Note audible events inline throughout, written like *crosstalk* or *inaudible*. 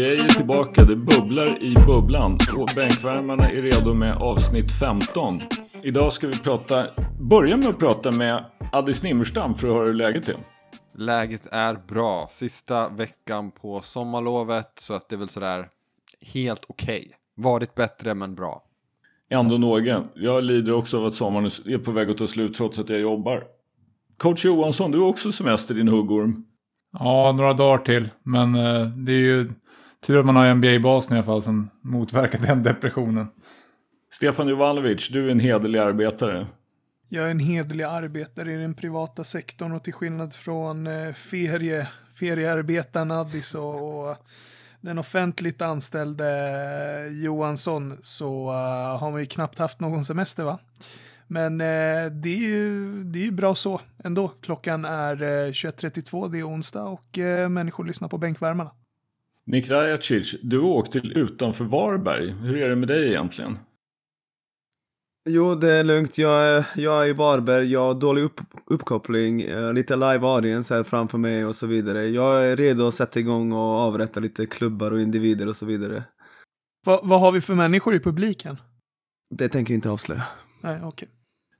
NBA är tillbaka, det bubblar i bubblan och bänkvärmarna är redo med avsnitt 15. Idag ska vi prata, börja med att prata med Addis Nimmerstam för att höra hur läget är. Läget är bra. Sista veckan på sommarlovet så att det är väl sådär helt okej. Okay. Varit bättre men bra. Ändå några. Jag lider också av att sommaren är på väg att ta slut trots att jag jobbar. Coach Johansson, du har också semester din huggorm. Ja, några dagar till. Men eh, det är ju tur att man har NBA-basen i alla fall som motverkar *laughs* den depressionen. Stefan Jovanovic, du är en hederlig arbetare. Jag är en hederlig arbetare i den privata sektorn och till skillnad från eh, ferie, feriearbetaren Addis och, och den offentligt anställde Johansson så uh, har man ju knappt haft någon semester va? Men det, är ju, det är ju bra så ändå. Klockan är uh, 21.32, det är onsdag och människor lyssnar på bänkvärmarna. Nik Rajacic, du har åkt till utanför Varberg. Hur är det med dig egentligen? Jo, det är lugnt. Jag är, jag är i Varberg, jag har dålig upp, uppkoppling, eh, lite live audience här framför mig och så vidare. Jag är redo att sätta igång och avrätta lite klubbar och individer och så vidare. Va, vad har vi för människor i publiken? Det tänker jag inte avslöja. Nej, okej. Okay.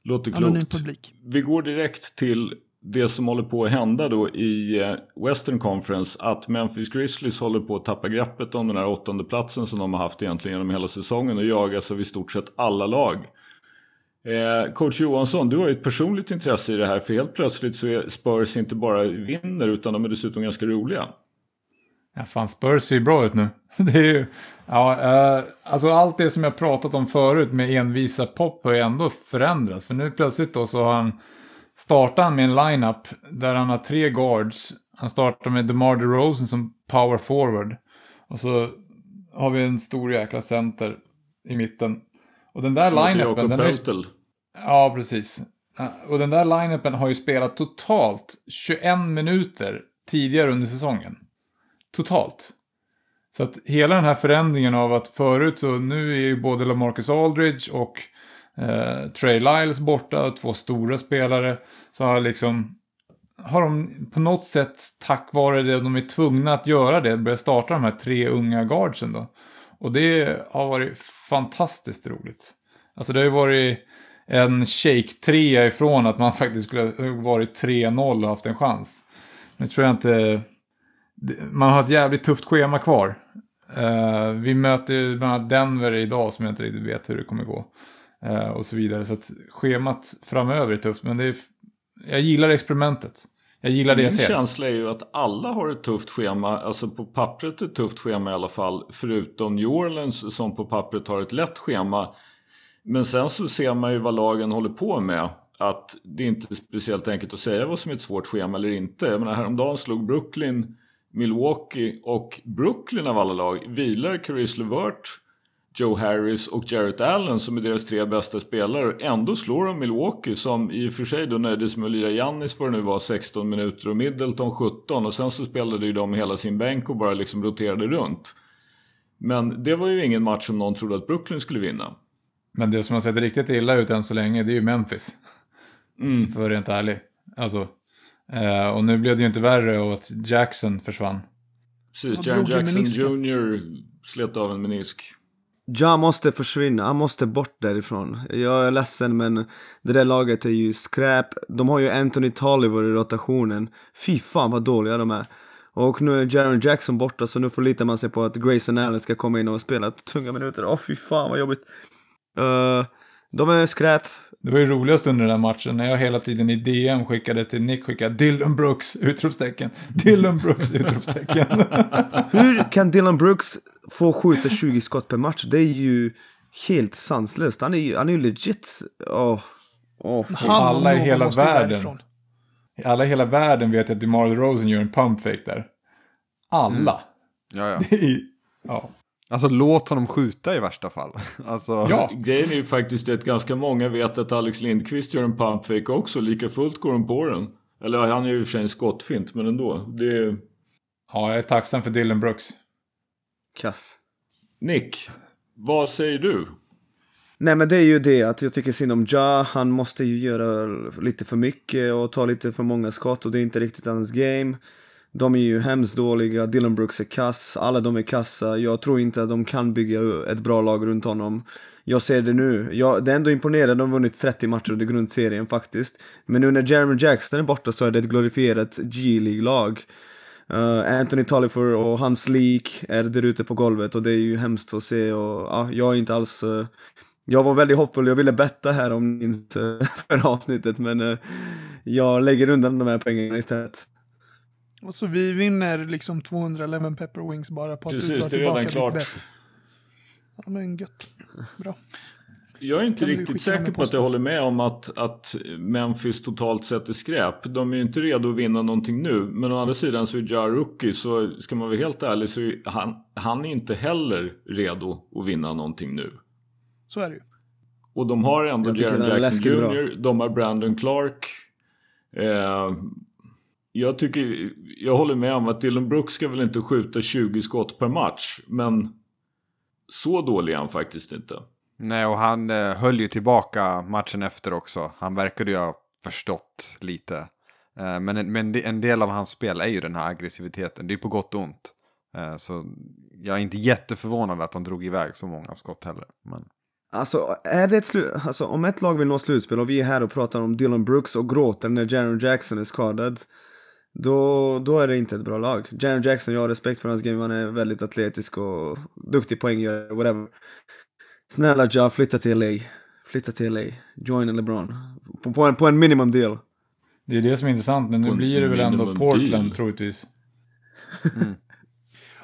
Låter klokt. publik. Vi går direkt till det som håller på att hända då i eh, Western Conference. Att Memphis Grizzlies håller på att tappa greppet om den här åttonde platsen som de har haft egentligen genom hela säsongen och jagas av i stort sett alla lag. Eh, coach Johansson, du har ju ett personligt intresse i det här för helt plötsligt så är Spurs inte bara vinner utan de är dessutom ganska roliga. Ja, fan Spurs ser ju bra ut nu. *laughs* det är ju, ja, eh, alltså allt det som jag pratat om förut med envisa pop har ju ändå förändrats. För nu plötsligt då så har han startat med en lineup där han har tre guards. Han startar med DeMar DeRozan som power forward. Och så har vi en stor jäkla center i mitten. Och den där line-upen... Den är... Ja, precis. Och den där line-upen har ju spelat totalt 21 minuter tidigare under säsongen. Totalt. Så att hela den här förändringen av att förut så nu är ju både LaMarcus Aldridge och eh, Trey Lyles borta, två stora spelare. Så har liksom har de på något sätt tack vare det de är tvungna att göra det börjat starta de här tre unga guardsen då. Och det har varit fantastiskt roligt. Alltså det har ju varit en shake-trea ifrån att man *laughs* faktiskt skulle ha varit 3-0 och haft en chans. Nu tror jag inte... Man har ett jävligt tufft schema kvar. Uh, vi möter ju bland annat Denver idag som jag inte riktigt vet hur det kommer gå. Uh, och så vidare. Så att schemat framöver är tufft. Men det är, jag gillar experimentet. Jag gillar det Min jag ser. Min känsla är ju att alla har ett tufft schema, alltså på pappret ett tufft schema i alla fall, förutom New Orleans som på pappret har ett lätt schema. Men sen så ser man ju vad lagen håller på med. Att det inte är speciellt enkelt att säga vad som är ett svårt schema eller inte. Jag menar häromdagen slog Brooklyn Milwaukee och Brooklyn av alla lag vilar Caris LeVert Joe Harris och Jarrett Allen som är deras tre bästa spelare. Ändå slår de Milwaukee som i och för sig då nöjde sig med att lira Giannis för nu var 16 minuter och Middleton 17 och sen så spelade ju de hela sin bänk och bara liksom roterade runt. Men det var ju ingen match som någon trodde att Brooklyn skulle vinna. Men det som har sett riktigt illa ut än så länge det är ju Memphis. Mm. För rent ärlig. Alltså, eh, och nu blev det ju inte värre och att Jackson försvann. Precis, Jaron Jackson Jr slet av en menisk. Ja måste försvinna, han måste bort därifrån. Jag är ledsen men det där laget är ju skräp. De har ju Anthony Tolliver i rotationen. Fy fan vad dåliga de är. Och nu är Jaron Jackson borta så nu förlitar man sig på att Grayson Allen ska komma in och spela tunga minuter. Åh oh, fy fan vad jobbigt. Uh, de är skräp. Det var ju roligast under den här matchen när jag hela tiden i DM skickade till Nick skickade Dylan Brooks! Utropstecken. Dylan Brooks! *laughs* Utropstecken. Hur kan Dylan Brooks få skjuta 20 skott per match? Det är ju helt sanslöst. Han är ju, han är ju legit. Oh. Oh, alla i hela världen. Alla i hela världen vet att DeMar Rosen gör en pumpfake där. Alla. Mm. Ja, ja. Det är, ja. Alltså låt honom skjuta i värsta fall. *laughs* Alltså... Ja, grejen är ju faktiskt att ganska många vet att Alex Lindqvist gör en pumpfake också. Lika fullt går de på den. Eller han är ju i och för sig en skottfint, men ändå. Det är... Ja, jag är tacksam för Dylan Brooks. Kass. Nick, vad säger du? Nej men det är ju det att jag tycker synd om Ja, han måste ju göra lite för mycket och ta lite för många skott och det är inte riktigt hans game. De är ju hemskt dåliga, Dylan Brooks är kass, alla de är kassa. Jag tror inte att de kan bygga ett bra lag runt honom. Jag ser det nu. Jag, det är ändå imponerande, de har vunnit 30 matcher under grundserien faktiskt. Men nu när Jeremy Jackson är borta så är det ett glorifierat G-League-lag. Uh, Anthony Tolliver och hans lik är där ute på golvet och det är ju hemskt att se och ja, jag är inte alls uh, jag var väldigt hoppfull, jag ville betta här om inte *laughs* förra avsnittet men uh, jag lägger undan de här pengarna istället. Och så vi vinner liksom 200 lemon pepper wings bara på att Precis, du drar det är redan klart. bet. Ja men gött. Bra. Jag är inte riktigt säker på att jag håller med om att, att Memphis totalt sett är skräp. De är ju inte redo att vinna någonting nu. Men å andra sidan så är Ja Rookie, så ska man vara helt ärlig så är han, han är inte heller redo att vinna någonting nu. Så är det ju. Och de har ändå är Jackson. Jr, de har Brandon Clark. Eh, jag tycker, jag håller med om att Dylan Brooks ska väl inte skjuta 20 skott per match. Men så dålig är han faktiskt inte. Nej, och han eh, höll ju tillbaka matchen efter också. Han verkade ju ha förstått lite. Eh, men en, men en del av hans spel är ju den här aggressiviteten. Det är på gott och ont. Eh, så jag är inte jätteförvånad att han drog iväg så många skott heller. Men... Alltså, är det ett slu- alltså, om ett lag vill nå slutspel och vi är här och pratar om Dylan Brooks och gråter när Jaron Jackson är skadad. Då, då är det inte ett bra lag. Jaron Jackson, jag har respekt för hans game, han är väldigt atletisk och duktig poänggörare, whatever. Snälla Ja, flytta till LA. Flytta till LA. Join LeBron. På, på, en, på en minimum deal. Det är det som är intressant, men På nu blir det väl ändå Portland deal. troligtvis. *laughs*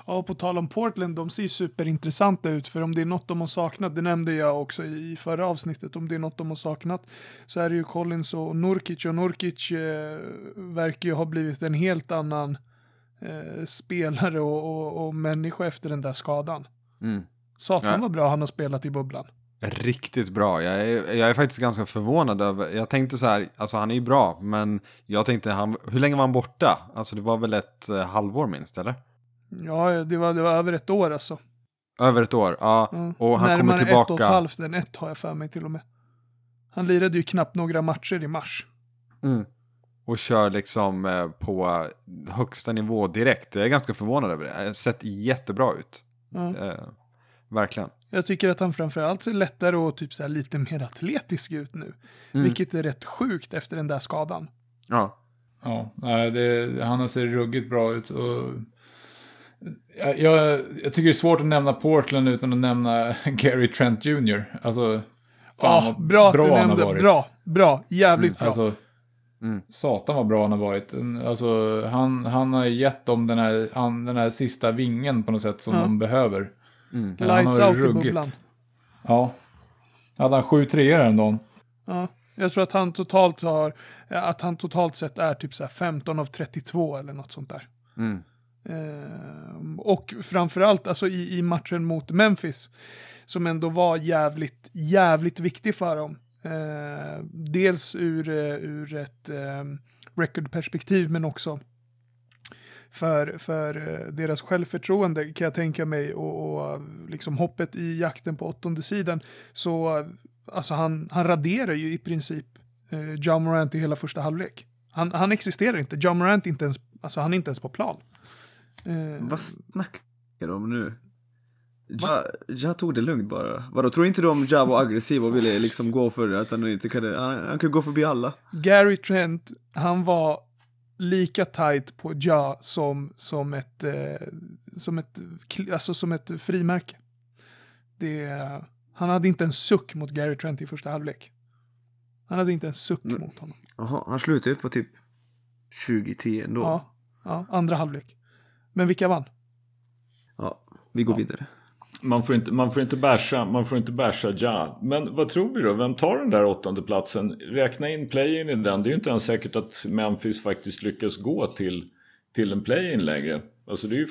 Ja, på tal om Portland, de ser ju superintressanta ut, för om det är något de har saknat, det nämnde jag också i förra avsnittet, om det är något de har saknat, så är det ju Collins och Nurkic, och Nurkic eh, verkar ju ha blivit en helt annan eh, spelare och, och, och människa efter den där skadan. Mm. Satan Ja. vad bra han har spelat i bubblan. Riktigt bra. Jag är, jag är faktiskt ganska förvånad över, jag tänkte så här, alltså han är ju bra, men jag tänkte, han, hur länge var han borta? Alltså det var väl ett eh, halvår minst, eller? Ja, det var, det var över ett år alltså. Över ett år, ja. Ja. Och han kommer Närmare ett och ett tillbaka. halvt än ett har jag för mig till och med. Han lirade ju knappt några matcher i mars. Mm. Och kör liksom eh, på högsta nivå direkt. Jag är ganska förvånad över det. Det har sett jättebra ut. Ja. Eh, verkligen. Jag tycker att han framförallt ser lättare och typ så här lite mer atletisk ut nu. Mm. Vilket är rätt sjukt efter den där skadan. Ja. Ja, det, han ser ruggigt bra ut. Och jag, jag, jag tycker det är svårt att nämna Portland utan att nämna *laughs* Gary Trent Jr. Alltså, fan Ja, vad bra att du han har nämnde. varit. Bra, bra, jävligt bra. Alltså, Mm. satan vad bra han har varit. En- Alltså, han, han har gett dem den här, han, den här sista vingen på något sätt som Ja. de behöver. Mm. Han Lights har out i ruggigt. bubblan. Ja. Hade han sju treor häromdagen? Ja. Jag tror att han totalt har, att han totalt sett är typ så här 15 av 32 eller något sånt där. Mm. Eh, och framförallt alltså i, i matchen mot Memphis, som ändå var jävligt, jävligt viktig för dem. Eh, dels ur, eh, ur ett eh, recordperspektiv, men också för, för eh, deras självförtroende kan jag tänka mig och, och liksom hoppet i jakten på åttonde sidan så alltså han, han raderar ju i princip eh, John Morant i hela första halvlek. Han, han existerar inte. John Morant är inte ens, alltså han är inte ens på plan. Eh, Vad snackar du om nu? Ja, jag tog det lugnt bara. Vadå, tror inte du om Ja var aggressiv och ville liksom gå för det? Att han inte kunde, han, han kunde gå förbi alla. Gary Trent, han var lika tight på Ja som, som ett, eh, som ett, alltså som ett frimärke. Det, han hade inte en suck mot Gary Trent i första halvlek. Han hade inte en suck Mm. mot honom. Jaha, han slutade ju på typ 20-10 ändå. Ja. Ja, ja, andra halvlek. Men vilka vann? vi går Ja. vidare. Man får inte, man får inte basha, man får inte basha Ja. Men vad tror vi då? Vem tar den där åttonde platsen? Räkna in play-in i den. Det är ju inte ens säkert att Memphis faktiskt lyckas gå till, till en play-in längre. Alltså det är ju...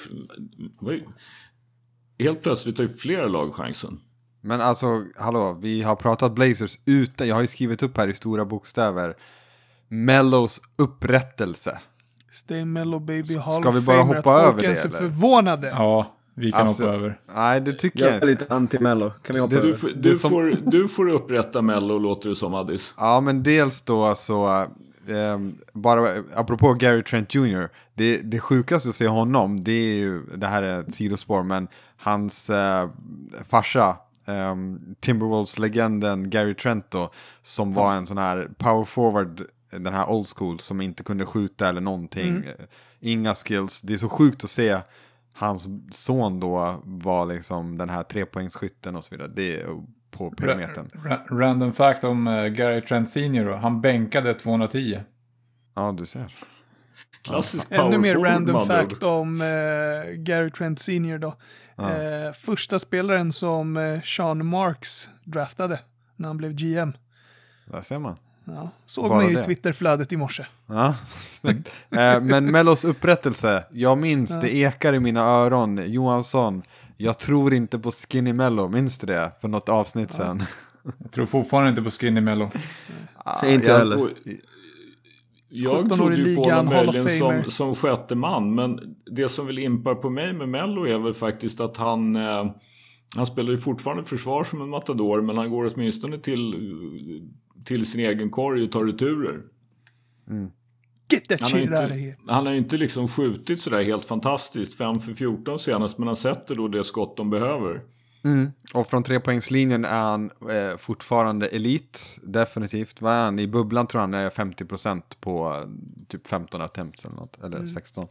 Helt plötsligt har ju flera lag chansen. Men alltså, hallå, vi har pratat Blazers utan, jag har ju skrivit upp här i stora bokstäver, Mellows upprättelse. Stay Mellow Baby Ska Hall of vi bara Famer, hoppa att över det, ens eller? förvånade. Ja, vi kan Alltså, hoppa över. Nej, det tycker Jag jag är lite anti-mello. Kan vi hoppa Det- Du, över? får- det du, som- får, du får upprätta Mello låter det som Addis. Ja, men dels då så, eh, bara apropå Gary Trent Jr. Det, det sjukaste att se honom, det är ju, det här är ett sidospår, men hans eh, farsa, eh, Timberwolves-legenden Gary Trent då, som var en sån här power forward, den här old school, som inte kunde skjuta eller någonting. Mm. Inga skills. Det är så sjukt att se hans son då var liksom den här trepoängsskytten och så vidare. Det är på perimetern. Ra- random fact om eh, Gary Trent Senior då. Han bänkade 210. Ja, du ser. Klassisk power Ännu mer random fact om eh, Gary Trent Senior då. Ja. Eh, första spelaren som Sean Marks draftade när han blev GM. Där ser man. Ja, såg Bara man ju i det. Twitterflödet i morse. Ja, snyggt. Eh, men Mellos upprättelse, jag minns, Ja. det ekar i mina öron. Johansson, jag tror inte på Skinny Mello, minns du det? För något avsnitt sen. Jag tror fortfarande inte på Skinny Mello. Ah, Inte jag- heller. Jag 17 år trodde ju på honom möjligen som, som sjätte man. Men det som vill impar på mig med Mello är väl faktiskt att han... Eh, han spelar ju fortfarande försvar som en matador. Men han går åtminstone till, till sin egen korg och tar returer. Get that Han har, inte, han har ju inte liksom skjutit sådär helt fantastiskt. 5 för 14 senast. Men han sätter då det skott de behöver. Mm. Och från trepoängslinjen är han eh, fortfarande elit, definitivt. Vad är han? I bubblan tror jag han är 50% på eh, typ 15 attempts eller något, eller 16.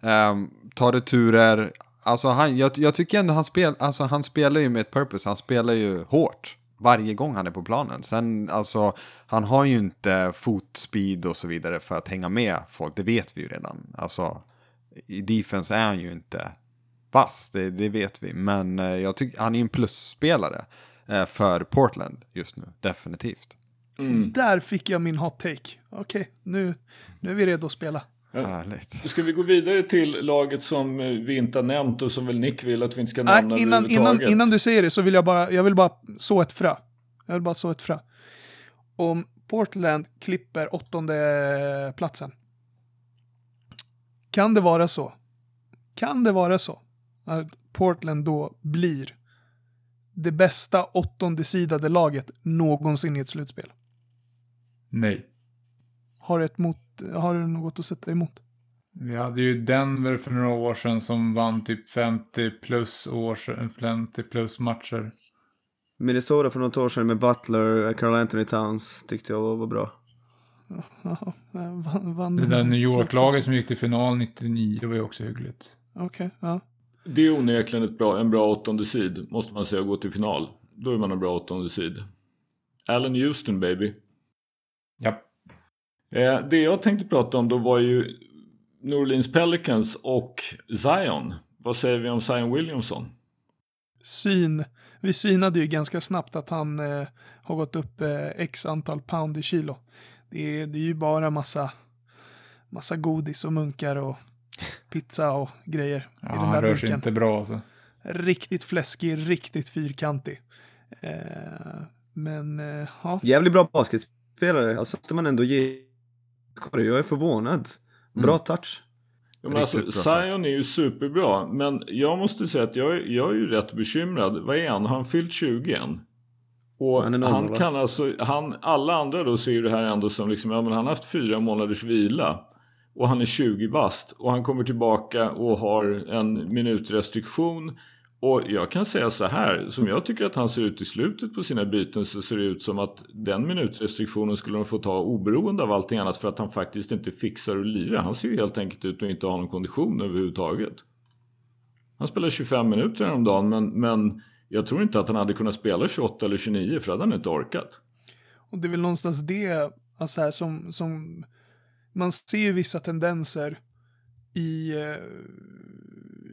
Um, tar returer, alltså han, jag, jag tycker ändå han, spel, alltså han spelar ju med ett purpose, han spelar ju hårt varje gång han är på planen. Sen, alltså, han har ju inte fotspeed och så vidare för att hänga med folk, det vet vi ju redan. Alltså, i defense är han ju inte vass, det, det vet vi. Men eh, jag tycker han är en plusspelare eh, för Portland just nu, definitivt. Mm. Där fick jag min hot take. Okej, nu, nu är vi redo att spela. Härligt. Ska vi gå vidare till laget som eh, vi inte har nämnt och som väl Nick vill att vi inte ska Nej, nämna innan, innan, överhuvudtaget? innan du säger det så vill jag bara, jag vill bara så ett frö. Jag vill bara så ett frö. Om Portland klipper åttonde platsen. Kan det vara så? Kan det vara så? Att Portland då blir det bästa åttonde sidade laget någonsin i ett slutspel? Nej. Har du, ett mot, har du något att sätta emot? Vi hade ju Denver för några år sedan som vann typ 50 plus, år, 50 plus matcher. Minnesota för något år sedan med Butler, Carl Anthony Towns tyckte jag var, var bra. *laughs* Eh, vann, vann Det de där New? York-laget som gick till final 99, det var ju också hyggligt. Okej, ja. Det är onekligen ett bra, en bra åttonde sid, måste man säga, att gå till final. Då är man en bra åttonde sid. Allen Houston, baby. Eh, det jag tänkte prata om då var ju New Orleans Pelicans och Zion. Vad säger vi om Zion Williamson? syn. Vi synade ju ganska snabbt att han eh, har gått upp eh, x antal pound i kilo. Det är, det är ju bara massa, massa godis och munkar och pizza och grejer Ja, i den han där rör sig burken. inte bra alltså. Riktigt fläskig, riktigt fyrkantig. Eh, men eh, ja, Jävligt bra basketspelare, alltså måste man ändå ge. Jag är förvånad. Bra touch. Ja, men alltså, Zion är ju superbra, men jag måste säga att jag, jag är ju rätt bekymrad. Vad är han? Har han fyllt 20 än? Och Han han, va? kan alltså, han, alla andra då ser ju det här ändå som liksom, ja men han har haft fyra månaders vila. Och han är 20 bast. Och han kommer tillbaka och har en minutrestriktion. Och jag kan säga så här, som jag tycker att han ser ut i slutet på sina byten så ser det ut som att den minutrestriktionen skulle de få ta oberoende av allting annat för att han faktiskt inte fixar att lira. Han ser ju helt enkelt ut att inte ha någon kondition överhuvudtaget. Han spelar 25 minuter häromdagen men, men jag tror inte att han hade kunnat spela 28 eller 29 för det hade han inte orkat. och det är väl någonstans det, alltså här, som, som man ser ju vissa tendenser i, eh,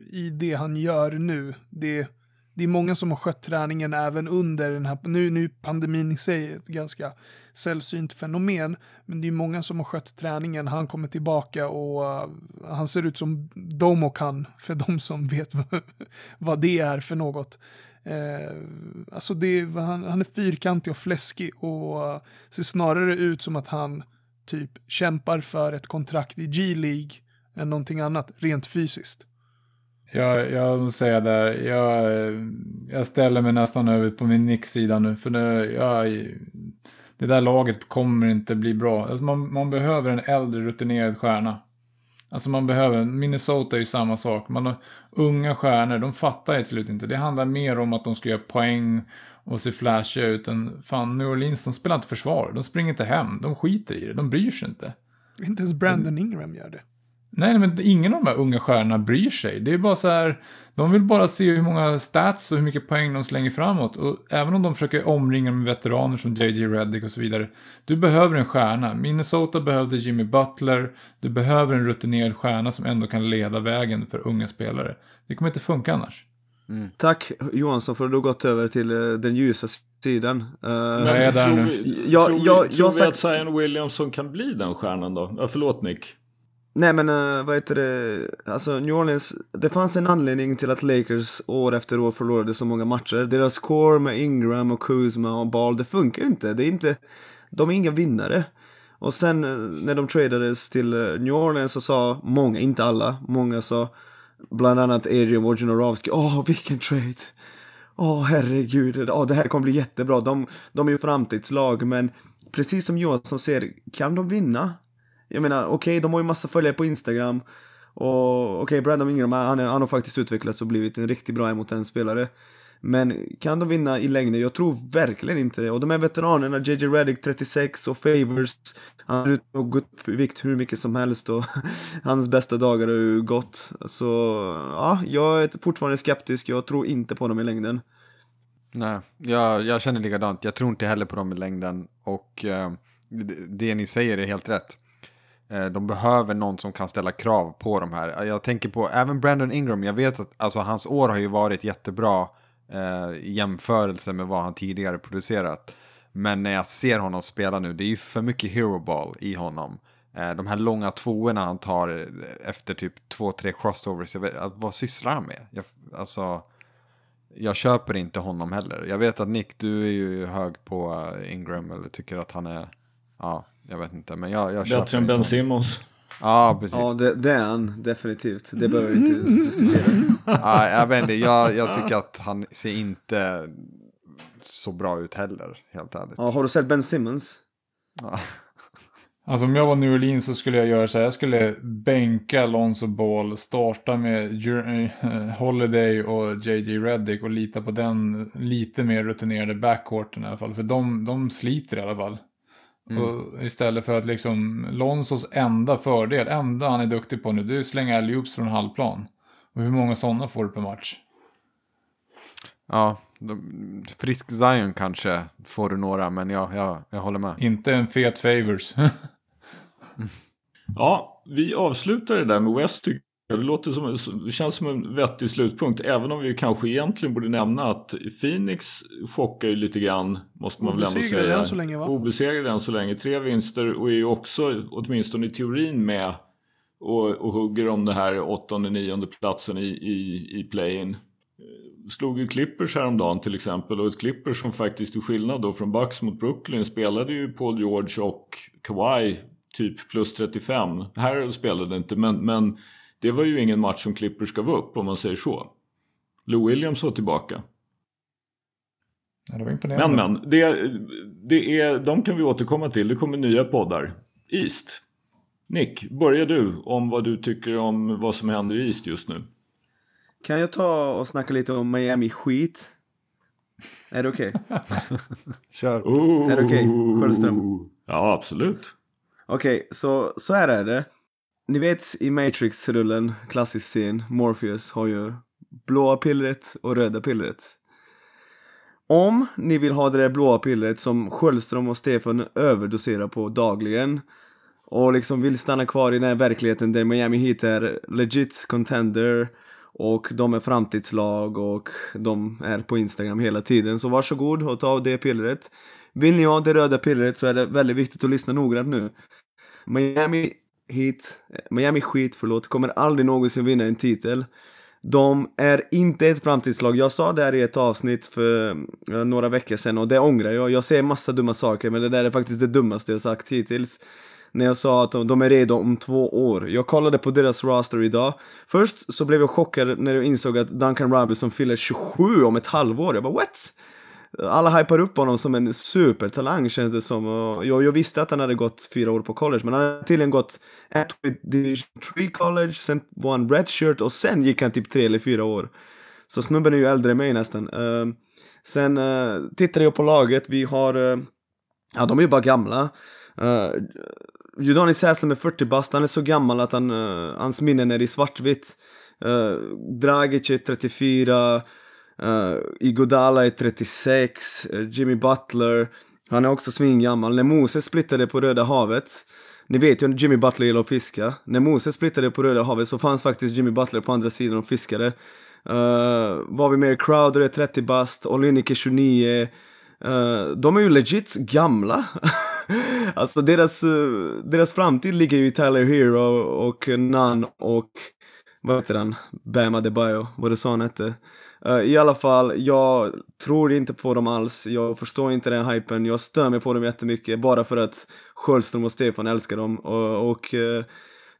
i det han gör nu. Det, det är många som har skött träningen även under den här, nu, nu är pandemin i sig ett ganska sällsynt fenomen, men det är många som har skött träningen, han kommer tillbaka och uh, han ser ut som dom och han, för de som vet *laughs* vad, det är för något. Uh, alltså det, han, han är fyrkantig och fläskig och uh, ser snarare ut som att han typ kämpar för ett kontrakt i G-League än någonting annat, rent fysiskt. Jag, jag måste säga där, jag, jag ställer mig nästan över på min Knicks-sida nu. För det, jag, det där laget kommer inte bli bra. Alltså man, man behöver en äldre rutinerad stjärna. Alltså man behöver, Minnesota är ju samma sak. Man har unga stjärnor, de fattar ju till slut inte. Det handlar mer om att de ska göra poäng och se flashiga ut än fan New Orleans, de spelar inte försvar. De springer inte hem, de skiter i det, de bryr sig inte. Inte ens Brandon Ingram gör det. Nej, men ingen av de här unga stjärnorna bryr sig. Det är bara så här, de vill bara se hur många stats och hur mycket poäng de slänger framåt. Och även om de försöker omringa med veteraner som JJ Reddick och så vidare. Du behöver en stjärna. Minnesota behövde Jimmy Butler. Du behöver en rutinerad stjärna som ändå kan leda vägen för unga spelare. Det kommer inte funka annars. Mm. Tack Johansson för att du har gått över till uh, den ljusa sidan. Uh, jag är där tror nu. Vi, Jag- tror vi, jag- tror jag vi sagt- att Zion Williamson kan bli den stjärnan då? Ja, förlåt Nick. Nej men uh, vad heter det, alltså New Orleans, det fanns en anledning till att Lakers år efter år förlorade så många matcher. Deras core med Ingram och Kuzma och Ball, det funkar ju inte. Det är inte, de är inga vinnare. Och sen eh, när de tradades till eh, New Orleans så sa många, inte alla, många sa bland annat Adrian Wojnarowski, åh vilken trade. Åh herregud, åh, det här kommer bli jättebra. De, de är ju framtidslag men precis som Johansson säger, kan de vinna? Jag menar, okej, de har ju massa följare på Instagram. Och okej, Brandon Ingram, han, är- han har faktiskt utvecklats och blivit en riktigt bra emot en spelare. Men kan de vinna i längden? Jag tror verkligen inte det. Och de här veteranerna, JJ Redick 36 och Favors, han har ut och gått upp i vikt hur mycket som helst och *laughs* hans bästa dagar har ju gått. Så ja, jag är fortfarande skeptisk. Jag tror inte på dem i längden. Nej, jag, jag känner likadant. Jag tror inte heller på dem i längden. Och eh, det, det ni säger är helt rätt. Eh, de behöver någon som kan ställa krav på de här. Eh, jag tänker på även Brandon Ingram. Jag vet att alltså, hans år har ju varit jättebra eh, i jämförelse med vad han tidigare producerat. Men när jag ser honom spela nu, det är ju för mycket hero ball i honom. Eh, de här långa tvåorna han tar eh, efter typ två, tre crossovers. Jag vet, vad sysslar han med? Jag, alltså jag köper inte honom heller. Jag vet att Nick, du är ju hög på Ingram eller tycker att han är, ja, jag vet inte, men jag, jag Bättre än Ben. Simmons. Ja, precis. Ja, Ja. det, det är han definitivt. Det behöver vi inte ens diskutera. jag vet inte, jag, jag tycker att han ser inte så bra ut heller, helt ärligt. Ja, har du sett Ben Simmons? Ja. Alltså om jag var New Orleans så skulle jag göra så här. Jag skulle bänka Lonzo Ball, starta med eh, Holiday och JJ Reddick och lita på den lite mer rutinerade backcourten i alla fall. För de, de sliter i alla fall. Och istället för att liksom Lonzos enda fördel, enda han är duktig på nu, det är att slänga alley från halvplan. Och hur många sådana får du per match? Ja, de, frisk Zion kanske får du några, men jag, jag, jag håller med. Inte en fet favors. *laughs* Ja, vi avslutar det där med West tycker Det, låter som, det känns som en vettig slutpunkt. Även om vi kanske egentligen borde nämna att Phoenix chockar ju lite grann. Måste man väl ändå säga. än så länge, va? Obesegrade än så länge. Tre vinster och är ju också, åtminstone i teorin, med och, och hugger om det här åttonde, nionde platsen i, i, i play-in. Slog ju Clippers häromdagen till exempel och ett Clippers som faktiskt till skillnad då från Bucks mot Brooklyn spelade ju Paul George och Kawhi typ plus 35. Här spelade det inte men, men det var ju ingen match som Clippers gav upp om man säger så. Lou Williams var tillbaka. ja, det var imponerande. Men men, det, det är, de kan vi återkomma till. Det kommer nya poddar. East. Nick, börjar du om vad du tycker om vad som händer i East just nu. Kan jag ta och snacka lite om Miami-skit? Är det okej? *laughs* Kör. Oh. Är det okej, Sköldström? Ja, absolut. Okej, så, så här är det. Ni vet i Matrix-rullen, klassisk scen, Morpheus har ju blåa pillret och röda pillret. Om ni vill ha det där blåa pillret som Sköldström och Stefan överdoserar på dagligen och liksom vill stanna kvar i den här verkligheten där Miami Heat är legit contender och de är framtidslag och de är på Instagram hela tiden. Så varsågod och ta det pillret. Vill ni ha det röda pillret så är det väldigt viktigt att lyssna noggrant nu. Miami hit. Miami skit förlåt, kommer aldrig någonsin vinna en titel. De är inte ett framtidslag. Jag sa det här i ett avsnitt för eh, några veckor sedan och det ångrar jag. Jag säger massa dumma saker men det där är faktiskt det dummaste jag sagt hittills. När jag sa att de är redo om två år. Jag kollade på deras roster idag. Först så blev jag chockad när jag insåg att Duncan Robinson fyller 27 om ett halvår. Jag bara what? Alla hypar upp honom som en supertalang känns det som. Och jag, jag visste att han hade gått fyra år på college, men han hade tydligen gått ett Division 3 college, sen var han redshirt och sen gick han typ tre eller fyra år. Så snubben är ju äldre än mig nästan. Uh, sen eh, uh, tittade jag på laget, vi har, uh, ja de är ju bara gamla. Uh, Judani Säslem är 40 bast, han är så gammal att han, uh, hans minnen är i svartvitt. Uh, Dragic är 34, Eh, uh, Igodala är 36, uh, eh, Jimmy Butler, han är också svingammal. När Moses splittade på Röda havet, ni vet ju att Jimmy Butler gillar att fiska. När Moses splittade på Röda havet så fanns faktiskt Jimmy Butler på andra sidan och fiskade. Eh, uh, var vi med Crowder är 30 bast, Olynyk är 29. Uh, de är ju legit gamla. *laughs* alltså deras, uh, deras framtid ligger ju i Tyler Hero och Nunn och vad heter han? Bam Adebayo, vad det sa han hette. Uh, I alla fall, jag tror inte på dem alls. Jag förstår inte den hypen. Jag stör mig på dem jättemycket bara för att Sköldström och Stefan älskar dem. Och, och uh,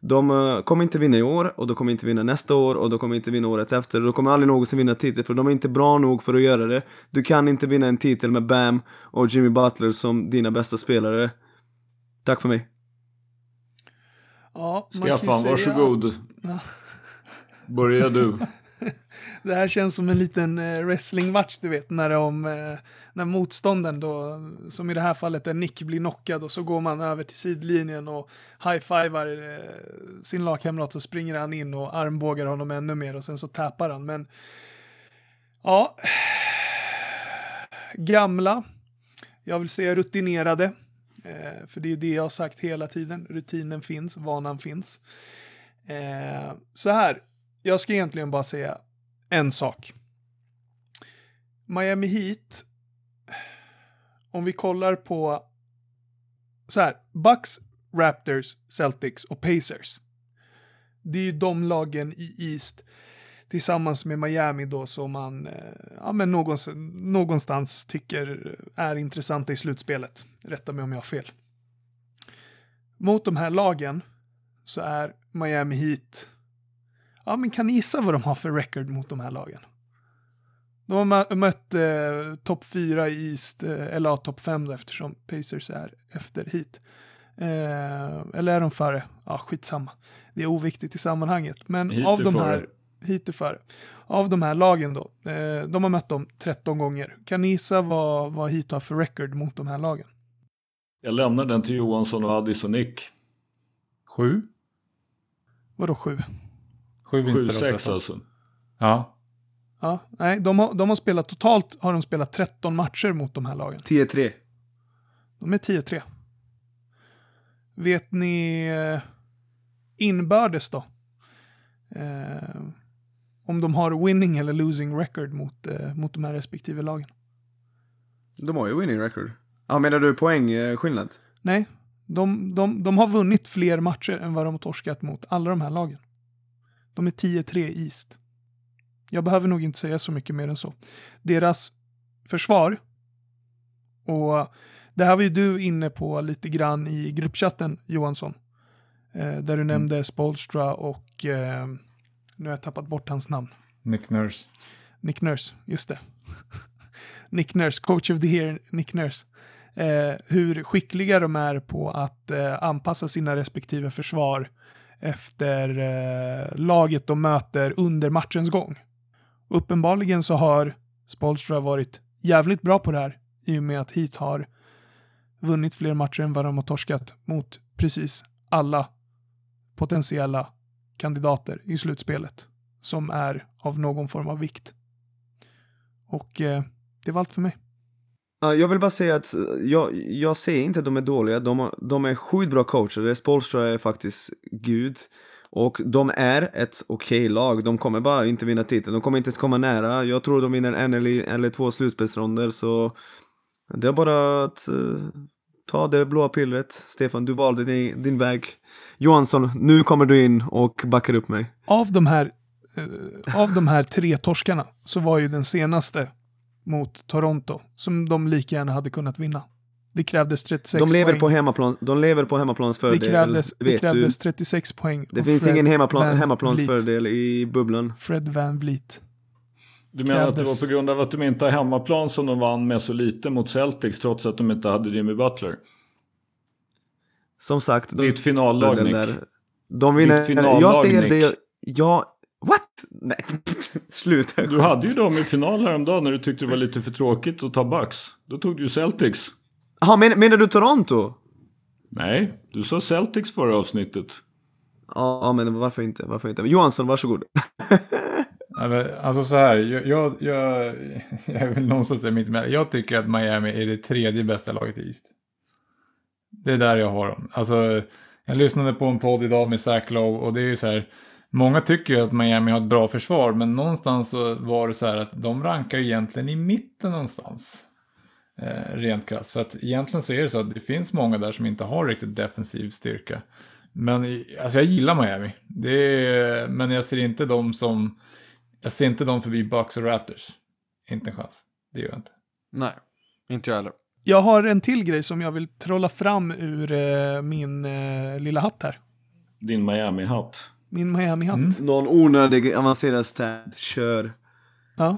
de uh, kommer inte vinna i år och de kommer inte vinna nästa år och de kommer inte vinna året efter. De kommer aldrig någonsin vinna titel för de är inte bra nog för att göra det. Du kan inte vinna en titel med Bam och Jimmy Butler som dina bästa spelare. Tack för mig. Ja, Stefan, säga... varsågod. Ja. Börja du. *laughs* det här känns som en liten eh, wrestlingmatch, du vet, när, de, eh, när motståndaren då, som i det här fallet är Nick, blir knockad och så går man över till sidlinjen och high-fivar eh, sin lagkamrat och springer han in och armbågar honom ännu mer och sen så tappar han. Men ja, *sighs* gamla, jag vill säga rutinerade, eh, för det är ju det jag har sagt hela tiden. Rutinen finns, vanan finns. Eh, så här, jag ska egentligen bara säga en sak. Miami Heat, om vi kollar på så här, Bucks, Raptors, Celtics och Pacers. Det är ju de lagen i East tillsammans med Miami då som man eh, ja, men någonstans, någonstans tycker är intressanta i slutspelet. Rätta mig om jag har fel. Mot de här lagen så är Miami Heat Ja, men kan ni gissa vad de har för record mot de här lagen? De har mött eh, topp 4 i East, eh, eller ja, topp 5 då eftersom Pacers är efter hit. Eh, eller är de före? Ja, skitsamma. Det är oviktigt i sammanhanget. Men hit av de här, hit är före. Av de här lagen då, eh, de har mött dem 13 gånger. Kan ni gissa vad, vad hit har för record mot de här lagen? Jag lämnar den till Johansson och Addis och Nick. Sju? Vadå sju? Sju vinster. Sju, sex alltså. Ja. Ja, nej, de har, de har spelat totalt har de spelat 13 matcher mot de här lagen. 10-3. De är 10-3. Vet ni eh, inbördes då? Eh, om de har winning eller losing record mot, eh, mot de här respektive lagen. De har ju winning record. Ja, menar du poängskillnad? Nej, de, de, de har vunnit fler matcher än vad de har torskat mot alla de här lagen. De är 10-3 East. Jag behöver nog inte säga så mycket mer än så. Deras försvar, och det här var ju du inne på lite grann i gruppchatten Johansson, eh, där du mm. nämnde Spolstra och eh, nu har jag tappat bort hans namn. Nick Nurse. Nick Nurse, just det. *laughs* Nick Nurse, coach of the year, Nick Nurse. Eh, hur skickliga de är på att eh, anpassa sina respektive försvar efter eh, laget de möter under matchens gång. uppenbarligen så har Spolstra varit jävligt bra på det här i och med att Heat har vunnit fler matcher än vad de har torskat mot precis alla potentiella kandidater i slutspelet som är av någon form av vikt. Och eh, det var allt för mig. Jag vill bara säga att eh, jag, jag säger inte att de är dåliga, de, de är sjukt bra coacher, Spolstra är faktiskt gud. Och de är ett okej okay lag, de kommer bara inte vinna titeln, de kommer inte ens komma nära. Jag tror de vinner en eller, eller två slutspelsronder så det är bara att uh, ta det blåa pillret. Stefan, du valde din, din väg. Johansson, nu kommer du in och backar upp mig. Av de här, uh, av de här tre torskarna så var ju den senaste mot Toronto, som de lika gärna hade kunnat vinna. Det krävdes 36 de lever poäng. På hemmaplan, de lever på hemmaplansfördel. Det krävdes, det krävdes 36 poäng. Det finns Fred ingen hemmaplan, hemmaplansfördel i bubblan. Fred Van Vliet. Du menar att det Krävdes. var på grund av att de inte har hemmaplan som de vann med så lite mot Celtics trots att de inte hade Jimmy Butler? Som sagt, de, Ditt finallag Nick. där- de vinner. Ditt finallag, jag Nick. det, jag... What? Nej, sluta. Du hade ju dem i final häromdagen när du tyckte det var lite för tråkigt att ta Bucks. Då tog du ju Celtics. Jaha, men, menar du Toronto? Nej, du sa Celtics förra avsnittet. Ja, ja, men varför inte? Varför inte? Johansson, varsågod. *laughs* Alltså så här, jag, jag, jag, jag är väl någonstans där mitt emellan. Jag tycker att Miami är det tredje bästa laget i East. Det är där jag har dem. Alltså, jag lyssnade på en podd idag med Zach Lowe och det är ju så här. Många tycker ju att Miami har ett bra försvar, men någonstans så var det så här att de rankar ju egentligen i mitten någonstans. Eh, rent krasst. För att egentligen så är det så att det finns många där som inte har riktigt defensiv styrka. Men alltså jag gillar Miami. Det är, men jag ser inte dem som... Jag ser inte dem förbi Bucks och Raptors. Inte en chans. Det gör jag inte. Nej, inte jag heller. Jag har en till grej som jag vill trolla fram ur eh, min eh, lilla hatt här. Din Miami-hatt. Min Miami-hatt. Mm. Någon onödig avancerad stat. Kör. Ja.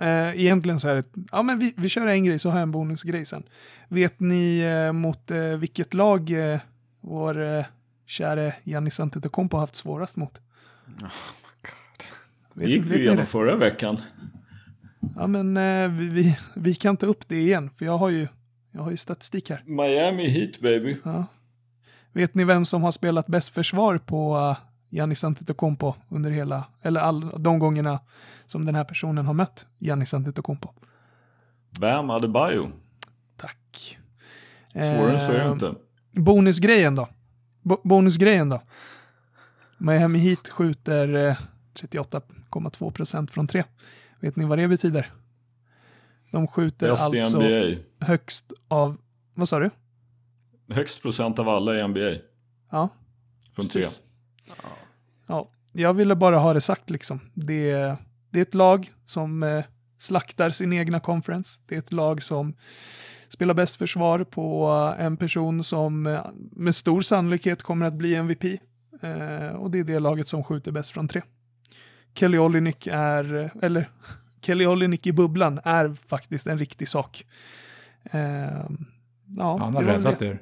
Eh, egentligen så är det, ja men vi, vi kör en grej så har jag en bonusgrej sen. Vet ni eh, mot eh, vilket lag eh, vår eh, käre Giannis Antetokounmpo har haft svårast mot? Det Vet, gick vi igenom det? förra veckan. Ja men eh, vi, vi, vi kan ta upp det igen för jag har ju, jag har ju statistik här. Miami Heat baby. Ja. Vet ni vem som har spelat bäst försvar på uh, Giannis Antetokounmpo under hela, eller all, de gångerna som den här personen har mött Giannis Antetokounmpo? Bam Adebayo. Tack. Svårare än så är det Eh, inte. Bonusgrejen då? Bo- bonusgrejen då? Miami Heat skjuter eh, 38,2 procent från tre. Vet ni vad det betyder? De skjuter Bäst i alltså högst av, vad sa du? Högst procent av alla i NBA. Ja, Från tre. Precis. Ja, jag ville bara ha det sagt liksom. Det, det är ett lag som eh, slaktar sin egna conference. Det är ett lag som spelar bäst försvar på eh, en person som eh, med stor sannolikhet kommer att bli MVP. Eh, och det är det laget som skjuter bäst från tre. Kelly Olynyk är, eh, eller *laughs* Kelly Olynyk i bubblan är faktiskt en riktig sak. Eh, ja, Han har räddat det. er.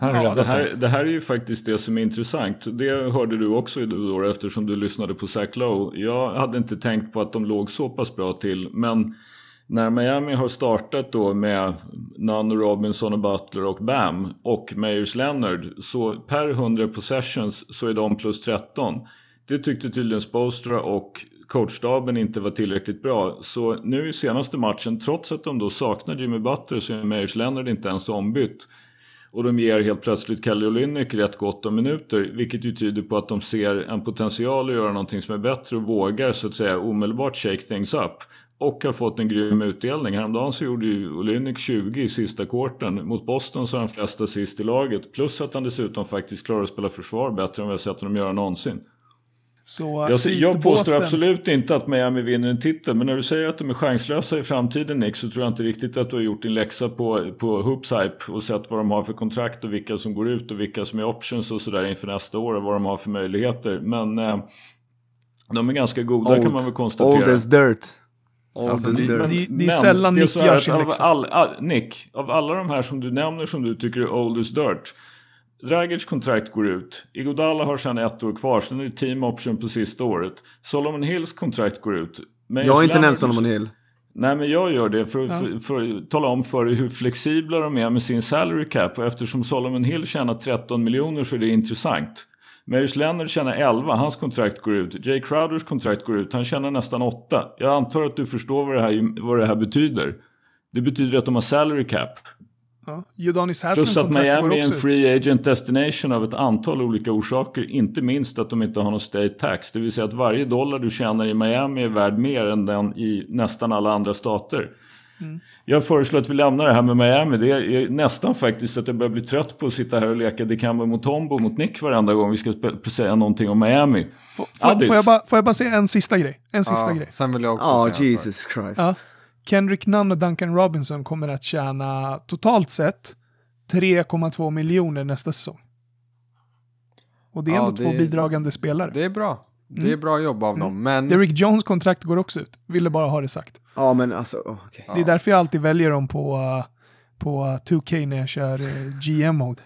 Ja, Det här, det här är ju faktiskt det som är intressant. Det hörde du också då eftersom du lyssnade på Zach Lowe. Jag hade inte tänkt på att de låg så pass bra till. Men när Miami har startat då med Nunn, Robinson och Butler och Bam och Meyers Leonard så per 100 possessions så är de plus 13. Det tyckte tydligen Spostra och coachstaben inte var tillräckligt bra. Så nu i senaste matchen, trots att de då saknar Jimmy Butler så är Meyers Leonard inte ens ombytt. Och de ger helt plötsligt Kelly Olynyk rätt gott om minuter. Vilket ju tyder på att de ser en potential att göra någonting som är bättre och vågar så att säga omedelbart shake things up. Och har fått en grym utdelning. Häromdagen så gjorde ju Olynyk 20 i sista korten. Mot Boston så har han flesta sist i laget. Plus att han dessutom faktiskt klarar att spela försvar bättre än vi har sett honom göra någonsin. Så Jag, jag påstår Heat-båten- absolut inte att Miami vinner en titel, men när du säger att de är chanslösa i framtiden Nick, så tror jag inte riktigt att du har gjort din läxa på, på Hoops Hype och sett vad de har för kontrakt och vilka som går ut och vilka som är options och sådär inför nästa år och vad de har för möjligheter. Men eh, de är ganska goda kan man väl konstatera. Old as dirt. Old Alltså, as det- dirt. det- det är Men sällan Nick gör sin av läxa. all, all, Nick, av alla de här som du nämner som du tycker är old as dirt. Dragic kontrakt går ut. Iguodala har sedan ett år kvar, sen är det team option på sista året. Solomon Hills kontrakt går ut. Meyers Jag har inte nämnt Solomon Hill. Nej men jag gör det för, Ja. för, för att tala om för hur flexibla de är med sin salary cap. Och eftersom Solomon Hill tjänar 13 miljoner så är det intressant. Meyers Leonard tjänar 11, hans kontrakt går ut. Jay Crowders kontrakt går ut, han tjänar nästan 8. Jag antar att du förstår vad det här, vad det här betyder. Det betyder att de har salary cap. Ja. Udonis Haslem Plus att Miami är en free agent destination av ett antal olika orsaker. Inte minst att de inte har någon state tax. Det vill säga att varje dollar du tjänar i Miami är värd mer än den i nästan alla andra stater. Mm. Jag föreslår att vi lämnar det här med Miami. Det är nästan faktiskt att jag börjar bli trött på att sitta här och leka Dikembe mot Tombo mot Nick varenda gång vi ska säga någonting om Miami. Får, får, Addis. får, jag bara, får jag bara säga en sista grej? En sista Ja, grej. sen vill jag också Ja, säga. Jesus Christ. Ja. Kendrick Nunn och Duncan Robinson kommer att tjäna totalt sett 3,2 miljoner nästa säsong. Och det är Ja, ändå det- två bidragande spelare. Det är bra. Det är bra jobb av dem, men... Derrick Jones kontrakt går också ut. Ville bara ha det sagt. Ja men alltså. Ja. Det är därför jag alltid väljer dem på, uh, på uh, 2K när jag kör uh, GM-mode.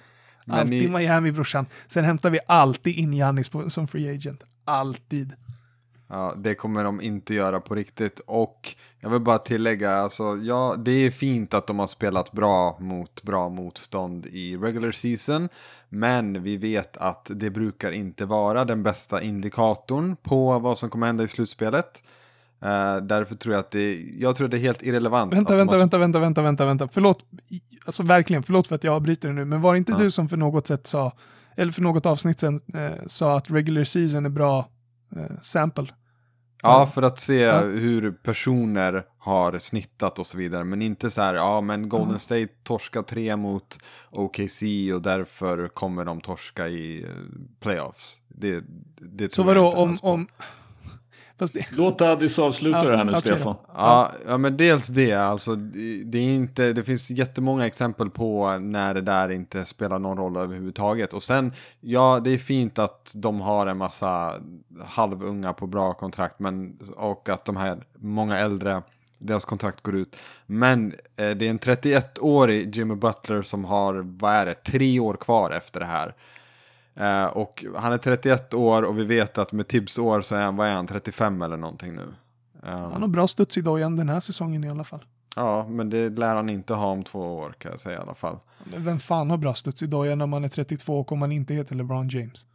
Alltid i- Miami brorsan. Sen hämtar vi alltid in Giannis på, som free agent. Alltid. Ja, det kommer de inte göra på riktigt. Och jag vill bara tillägga, alltså, ja, det är fint att de har spelat bra mot bra motstånd i regular season. Men vi vet att det brukar inte vara den bästa indikatorn på vad som kommer hända i slutspelet. Eh, därför tror jag att det, jag tror att det är helt irrelevant. Vänta, vänta, har vänta, vänta, vänta, vänta, vänta. Förlåt, alltså verkligen, förlåt för att jag avbryter nu, men var det inte Ja. du som för något sätt sa, eller för något avsnitt sen eh, sa att regular season är bra sample? Ja, för att se Ja. hur personer har snittat och så vidare. Men inte så här, ja men Golden. State torskar tre mot OKC och därför kommer de torska i eh, playoffs. Det, det Så vadå, om, om... Fast det, Låt Addis avsluta Ja, det här nu, då. Stefan. Ja, ja, men dels det, alltså det det är inte, det finns jättemånga exempel på när det där inte spelar någon roll överhuvudtaget. Och sen, ja, det är fint att de har en massa halvunga på bra kontrakt, men, och att de här, många äldre, deras kontrakt går ut. Men eh, det är en 31-årig Jimmy Butler som har, vad är det, tre år kvar efter det här. Eh, och han är 31 år och vi vet att med Tibbs år så är han, vad är han, 35 eller någonting nu. Um, han har bra studs i dojan den här säsongen i alla fall. Ja, men det lär han inte ha om två år kan jag säga i alla fall. Men Vem fan har bra studs i dojan när man är 32 och om man inte heter LeBron James?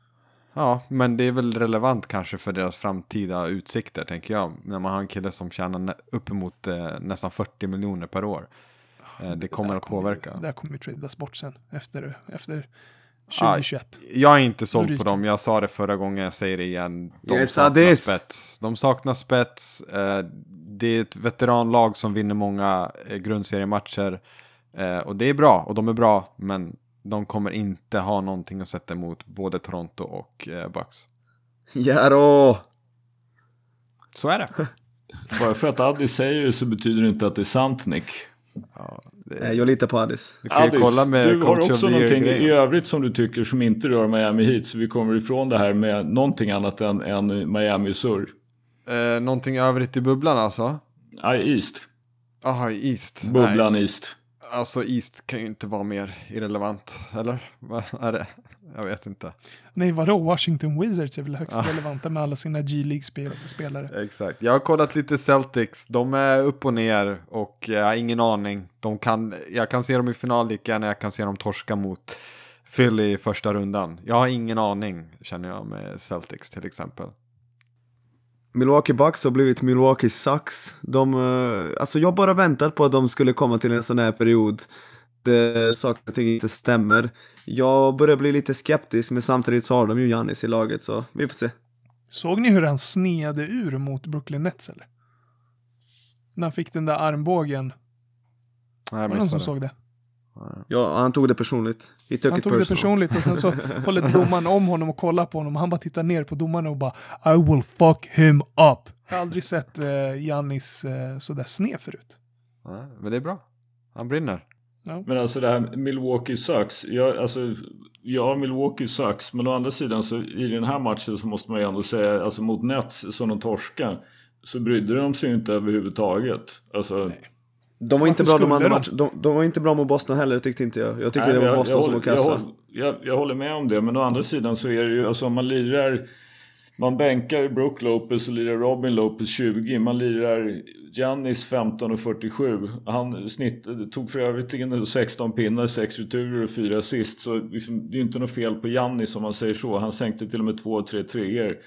Ja, men det är väl relevant kanske för deras framtida utsikter tänker jag. När man har en kille som tjänar uppemot eh, nästan 40 miljoner per år. Eh, det kommer där att påverka. Ju, det där kommer ju tradas bort sen efter, efter Ja, 2021. Jag är inte såld på dem, jag sa det förra gången, jag säger det igen. De Yes, saknar Addis. spets. De saknar spets. Eh, det är ett veteranlag som vinner många eh, grundseriematcher. Eh, och det är bra, och de är bra, men de kommer inte ha någonting att sätta emot både Toronto och Bucks. Jaro! Så är det. *laughs* Bara för att Addis säger det så betyder det inte att det är sant, Nick. Ja, det Eh, Jag litar på Addis. du Addis, kolla med du har också någonting i Year-grejen. övrigt som du tycker som inte rör Miami Heat. Så vi kommer ifrån det här med någonting annat än, än Miami-surr. Eh, någonting övrigt i bubblan alltså? Ja, East. Jaha, i East. Bubblan Nej, East. alltså East kan ju inte vara mer irrelevant, eller? Vad är det? Jag vet inte. Nej, vadå? Washington Wizards är väl högst relevanta med alla sina G-League-spelare. Exakt. Jag har kollat lite Celtics. De är upp och ner och jag har ingen aning. De kan, jag kan se dem i final lika gärna jag kan se dem torska mot Philly i första rundan. Jag har ingen aning, känner jag, med Celtics till exempel. Milwaukee Bucks har blivit Milwaukee Sucks. De, eh, alltså jag bara väntat på att de skulle komma till en sån här period där saker och ting inte stämmer. Jag börjar bli lite skeptisk, men samtidigt så har de ju Giannis i laget, så vi får se. Såg ni hur han sneade ur mot Brooklyn Nets eller? När han fick den där armbågen. Nej, Var det någon som missade. såg det? Ja, han tog det personligt. Han tog det personal. personligt och sen så *laughs* håller domaren om honom och kollar på honom och han bara tittar ner på domaren och bara I will fuck him up. Jag har aldrig sett eh, Giannis eh, sådär sned förut. Nej, men det är bra. Han brinner. Men alltså det här Milwaukee sucks. Jag, alltså, ja, Milwaukee sucks. Men å andra sidan så i den här matchen så måste man ju ändå säga, alltså mot Nets som de torskar. Så brydde de sig ju inte överhuvudtaget. Alltså, De var inte bra de andra de? matcherna. De, de var inte bra mot Boston heller, tyckte inte jag. Jag tycker nej, det var jag- Boston jag, som var håller- jag, kassa. håller- jag, jag håller med om det. Men å andra sidan så är det ju, alltså om man lirar man bänkar Brook Lopez och lirar Robin Lopez 20. Man lirar Giannis 15 och 47. Han snitt, tog för övrigt in 16 pinnar, 6 returer och 4 assist. Så liksom, det är inte något fel på Giannis om man säger så. Han sänkte till och med 2 och 3 treor.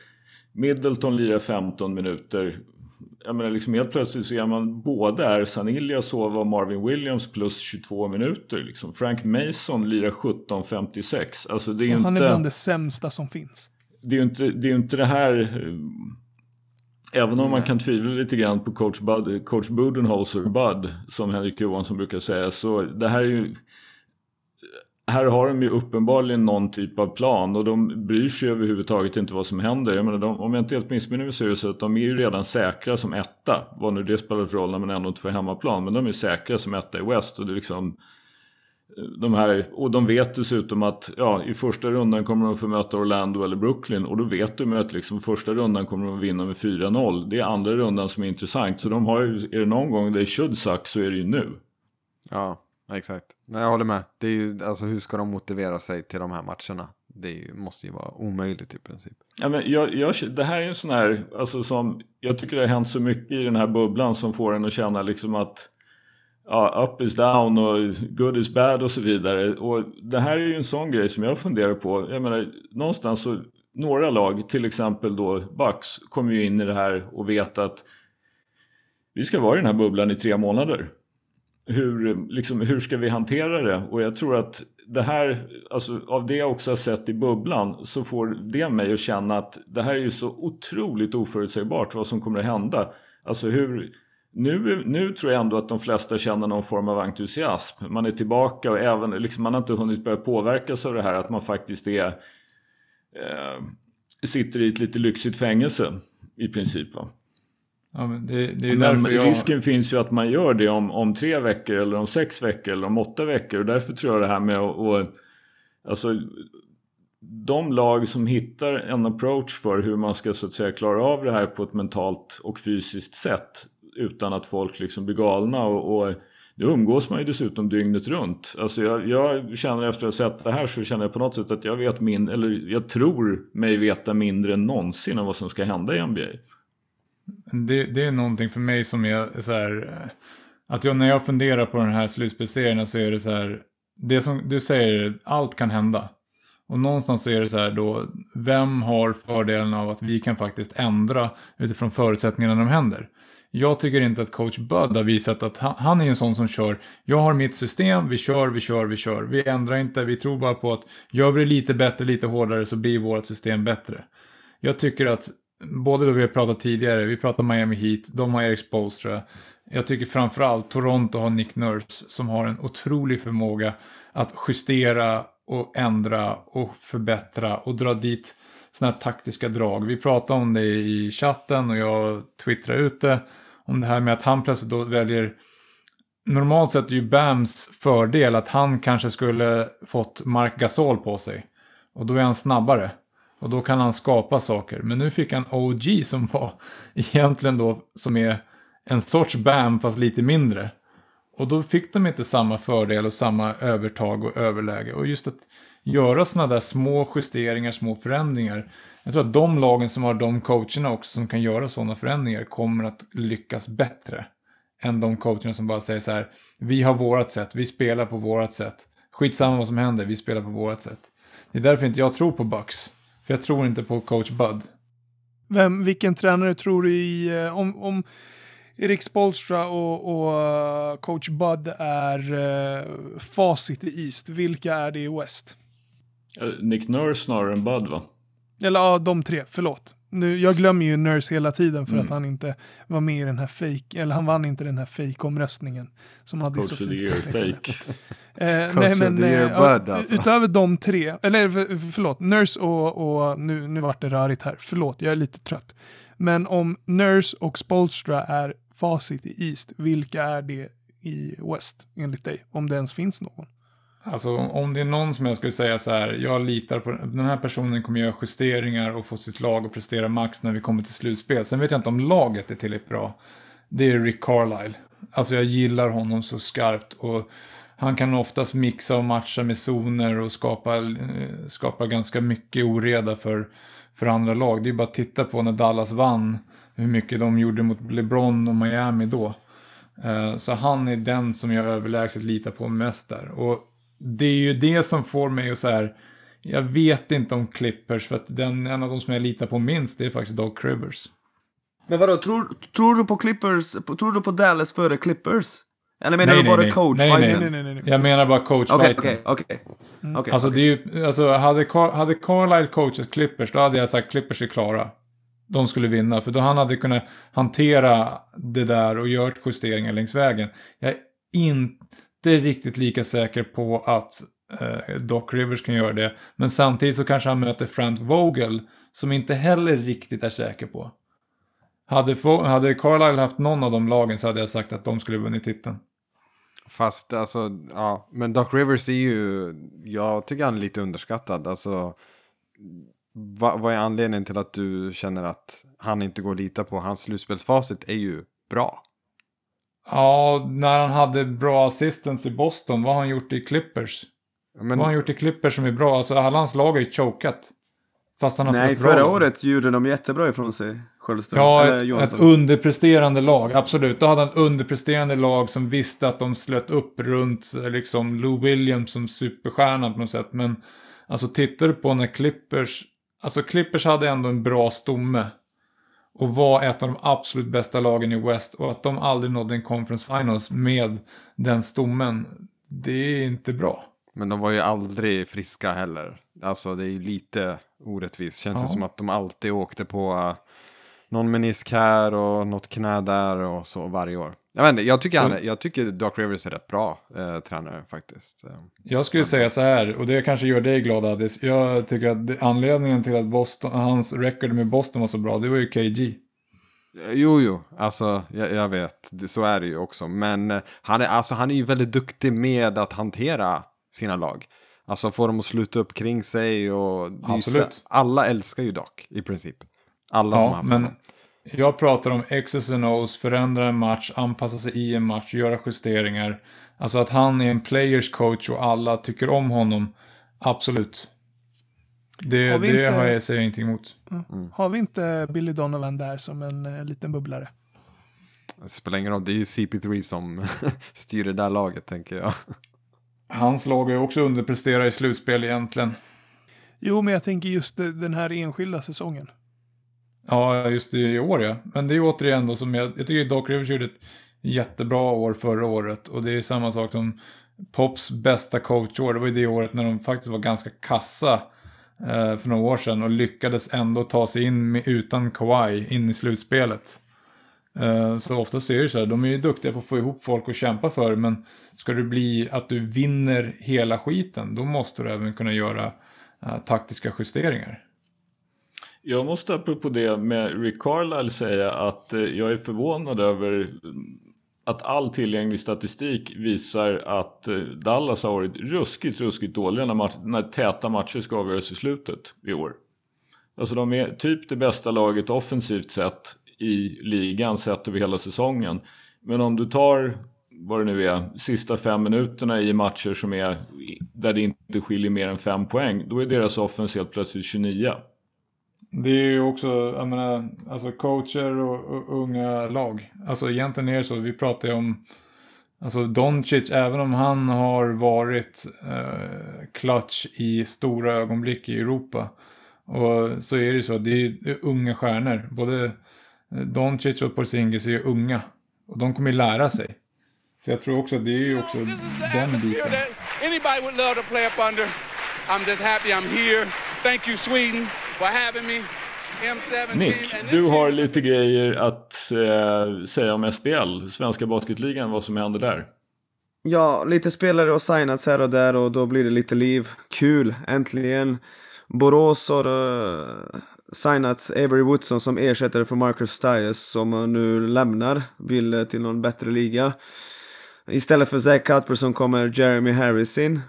Middleton lirar 15 minuter. Jag menar liksom helt plötsligt så är man både Ersan Ilyasova och Marvin Williams plus 22 minuter. Liksom. Frank Mason lirar 17.56. Alltså det är ju Han är inte bland det sämsta som finns. Det är ju inte det, är inte det här... Även om man kan tvivla lite grann på coach, Bud, coach Budenholzer, Bud, som Henrik Johansson brukar säga, så det här är ju... Här har de ju uppenbarligen någon typ av plan och de bryr sig överhuvudtaget inte vad som händer. Jag menar, de, om jag inte helt missminner mig så är det så att de är ju redan säkra som etta. Vad nu det spelar för roll när man ändå inte får hemmaplan. Men de är säkra som etta i West. Och det är liksom, de här, och de vet dessutom att ja, i första rundan kommer de få möta Orlando eller Brooklyn. Och då vet de att liksom, första rundan kommer de vinna med 4-0. Det är andra rundan som är intressant. Så de har ju, är det någon gång det should suck så är det ju nu. Ja, exakt. Nej, jag håller med. Det är ju, alltså, hur ska de motivera sig till de här matcherna? Det ju, måste ju vara omöjligt i princip. Ja, men jag, jag, det här är en sån här, alltså som, jag tycker det har hänt så mycket i den här bubblan som får en att känna liksom att ja, up is down och good is bad och så vidare. Och det här är ju en sån grej som jag funderar på. Jag menar, någonstans så, några lag, till exempel då Bucks, kommer ju in i det här och vet att vi ska vara i den här bubblan i tre månader. Hur, liksom, hur ska vi hantera det? Och jag tror att det här, alltså av det jag också har sett i bubblan så får det mig att känna att det här är ju så otroligt oförutsägbart vad som kommer att hända. Alltså hur, nu, nu tror jag ändå att de flesta känner någon form av entusiasm. Man är tillbaka och även, liksom, man har inte hunnit börja påverkas av det här att man faktiskt är eh, sitter i ett lite lyxigt fängelse i princip. Va? Ja, men det, det men jag... risken finns ju att man gör det om, om tre veckor eller om sex veckor eller om åtta veckor. Och därför tror jag det här med att... Och, alltså, de lag som hittar en approach för hur man ska så att säga klara av det här på ett mentalt och fysiskt sätt utan att folk liksom blir galna. Och, och nu umgås man ju dessutom dygnet runt. Alltså jag, jag, känner efter att ha sett det här så känner jag på något sätt att jag vet min, eller jag tror mig veta mindre än någonsin om vad som ska hända i NBA. Det, det är någonting för mig som är så här, att jag, när jag funderar på den här slutspelserien så är det så här, det som du säger, allt kan hända. Och någonstans så är det så här då, vem har fördelen av att vi kan faktiskt ändra utifrån förutsättningarna när de händer? Jag tycker inte att coach Bud har visat att han, han är en sån som kör, jag har mitt system, vi kör, vi kör, vi kör. Vi ändrar inte, vi tror bara på att gör vi det lite bättre, lite hårdare så blir vårt system bättre. Jag tycker att, både då vi har pratat tidigare, vi pratar Miami Heat, de har Eric Spolstra. Jag tycker framförallt Toronto har Nick Nurse som har en otrolig förmåga att justera och ändra och förbättra och dra dit sådana här taktiska drag. Vi pratade om det i chatten och jag twittrade ut det om det här med att han plötsligt då väljer Normalt sett är ju Bams fördel att han kanske skulle fått Mark Gasol på sig. Och då är han snabbare. Och då kan han skapa saker. Men nu fick han OG som var *laughs* egentligen då som är en sorts Bam fast lite mindre. Och då fick de inte samma fördel och samma övertag och överläge. Och just att göra sådana där små justeringar, små förändringar. Jag tror att de lagen som har de coacherna också som kan göra sådana förändringar kommer att lyckas bättre. Än de coacherna som bara säger så här, vi har vårat sätt, vi spelar på vårat sätt. Skitsamma vad som händer, vi spelar på vårat sätt. Det är därför inte jag tror på Bucks. För jag tror inte på coach Bud. Vem, vilken tränare tror du i, eh, om, om Erik Spolstra och, och uh, coach Bud är uh, facit i East, vilka är det i West? Nick Nurse snarare än Bud va? Eller ja, de tre, förlåt. Nu, jag glömmer ju Nurse hela tiden för mm. att han inte var med i den här fake, eller han vann inte den här fake-omröstningen. Som hade Coach så of the year fake. *laughs* eh, nej, men, the year eh, bud, alltså. Utöver de tre, eller för, förlåt, Nurse och, och nu, nu vart det rörigt här, förlåt, jag är lite trött. Men om Nurse och Spolstra är facit i East, vilka är det i West enligt dig? Om det ens finns någon. Alltså om det är någon som jag skulle säga så här, jag litar på den här personen kommer göra justeringar och få sitt lag att prestera max när vi kommer till slutspel. Sen vet jag inte om laget är tillräckligt bra. Det är Rick Carlisle. Alltså jag gillar honom så skarpt och han kan oftast mixa och matcha med zoner och skapa, eh, skapa ganska mycket oreda för, för andra lag. Det är bara att titta på när Dallas vann, hur mycket de gjorde mot LeBron och Miami då. Eh, så han är den som jag överlägset litar på mest där. Och det är ju det som får mig att så här, jag vet inte om Clippers för att den, en av de som jag litar på minst det är faktiskt Doug Rivers. Men vadå, tror, tror du på Clippers, tror du på Dallas före Clippers? Eller menar nej, du bara nej, coach nej, nej, nej, nej, nej, Jag menar bara coach Okej, okej, okej. Alltså det är ju, alltså hade, hade Carlisle coachat Clippers då hade jag sagt Clippers är klara. De skulle vinna, för då han hade kunnat hantera det där och gjort justeringar längs vägen. Jag är inte riktigt lika säker på att eh, Doc Rivers kan göra det. Men samtidigt så kanske han möter Frank Vogel som inte heller riktigt är säker på. Hade, hade Carlisle haft någon av de lagen så hade jag sagt att de skulle vunnit titeln. Fast alltså, ja, men Doc Rivers är ju, jag tycker han är lite underskattad. Alltså, vad, vad är anledningen till att du känner att han inte går att lita på? Hans slutspelsfacit är ju bra. Ja, när han hade bra assistance i Boston, vad har han gjort i Clippers? Men, Vad har han gjort i Clippers som är bra? Alltså alla hans lag har ju chokat. Fast han har Nej, bra förra lag. året gjorde de jättebra ifrån sig, Sköldström. Ja, ett, ett underpresterande lag, absolut. Då hade han underpresterande lag som visste att de slöt upp runt liksom Lou Williams som superstjärna på något sätt. Men alltså tittar du på när Clippers, alltså Clippers hade ändå en bra stomme. Och var ett av de absolut bästa lagen i West. Och att de aldrig nådde en conference finals med den stommen, det är inte bra. men de var ju aldrig friska heller. Alltså det är ju lite orättvist. Känns det Ja. som att de alltid åkte på någon menisk här och något knä där och så varje år. Jag, vet inte, jag, tycker, Så- han, jag tycker Doc Rivers är rätt bra eh, tränare faktiskt. Eh, Jag skulle säga så här, och det kanske gör dig glad Addis. Jag tycker att anledningen till att Boston, hans record med Boston var så bra, det var ju KG. Jo, jo, alltså jag, jag vet, det, så är det ju också. Men eh, han är, alltså, han är ju väldigt duktig med att hantera sina lag. Alltså få dem att sluta upp kring sig och... ju Absolut. så- Alla älskar ju Doc i princip. Alla som har Ja, haft men honom. jag pratar om X's and O's, förändra en match, anpassa sig i en match, göra justeringar. Alltså att han är en players coach och alla tycker om honom, absolut. Det, Har det inte- har jag, säger jag ingenting emot. Har vi inte Billy Donovan där som en eh, liten bubblare? Det spelar ingen roll, det är ju CP3 som *laughs* styr det där laget tänker jag. Hans lag är också underpresterat i slutspel egentligen. Jo, men jag tänker just den här enskilda säsongen. Ja, just i år ja. Men det är ju återigen då som jag, jag tycker Doc Rivers gjorde ett jättebra år förra året. Och det är samma sak som Pops bästa coachår. Det var ju det året när de faktiskt var ganska kassa eh, för några år sedan. Och lyckades ändå ta sig in med, utan Kawhi in i slutspelet. Eh, så oftast är det så här, de är ju duktiga på att få ihop folk och kämpa för. Men ska det bli att du vinner hela skiten, då måste du även kunna göra eh, taktiska justeringar. Jag måste apropå det med Rick Carlisle säga att eh, jag är förvånad över att all tillgänglig statistik visar att eh, Dallas har varit ruskigt, ruskigt dåliga när, match, när täta matcher ska avgöras i slutet i år. Alltså de är typ det bästa laget offensivt sett i ligan sett över hela säsongen. Men om du tar vad det nu är, sista fem minuterna i matcher som är där det inte skiljer mer än fem poäng, då är deras offens helt plötsligt 29. Det är ju också, jag menar, alltså coacher och, och unga lag. Alltså egentligen är det så, vi pratar ju om, alltså Doncic, även om han har varit eh, clutch i stora ögonblick i Europa. Och så är det ju så, det är unga stjärnor. Både eh, Doncic och Porzingis är ju unga. Och de kommer ju lära sig. Så jag tror också, det är ju också den biten. anybody would love to play up under. I'm just happy I'm here. Thank you, Sweden, for having me. M17. Nick, du har lite grejer att eh, säga om SBL, Svenska Basketligan, vad som händer där. Ja, lite spelare har signats här och där och då blir det lite liv. Kul, äntligen. Borås har uh, signats Avery Woodson som ersättare för Marcus Stiles som nu lämnar, vill uh, till någon bättre liga. Istället för Zach Cuthbertson kommer Jeremy Harris in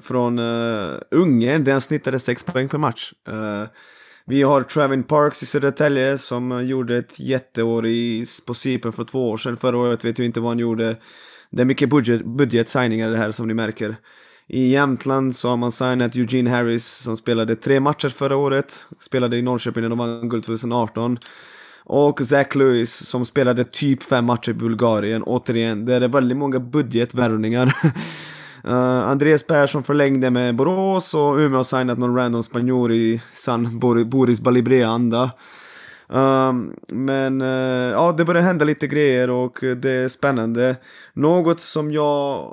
från eh, uh, Ungern där han snittade 6 poäng per match. Uh, vi har Travin Parks i Södertälje som gjorde ett jätteår i, på Cypern för två år sedan. Förra året vet jag inte vad han gjorde. Det är mycket budget, budgetsigningar det här som ni märker. I Jämtland så har man signat Eugene Harris som spelade tre matcher förra året. Spelade i Norrköping när de vann guld 2018. Och Zach Lewis som spelade typ fem matcher i Bulgarien. Återigen, det är väldigt många budgetvärvningar. *laughs* Uh, Andreas Persson förlängde med Borås och Umeå har signat någon random spanjor i San Bor- Boris Balibre-anda. Um, men uh, ja, det börjar hända lite grejer och det är spännande. Något som jag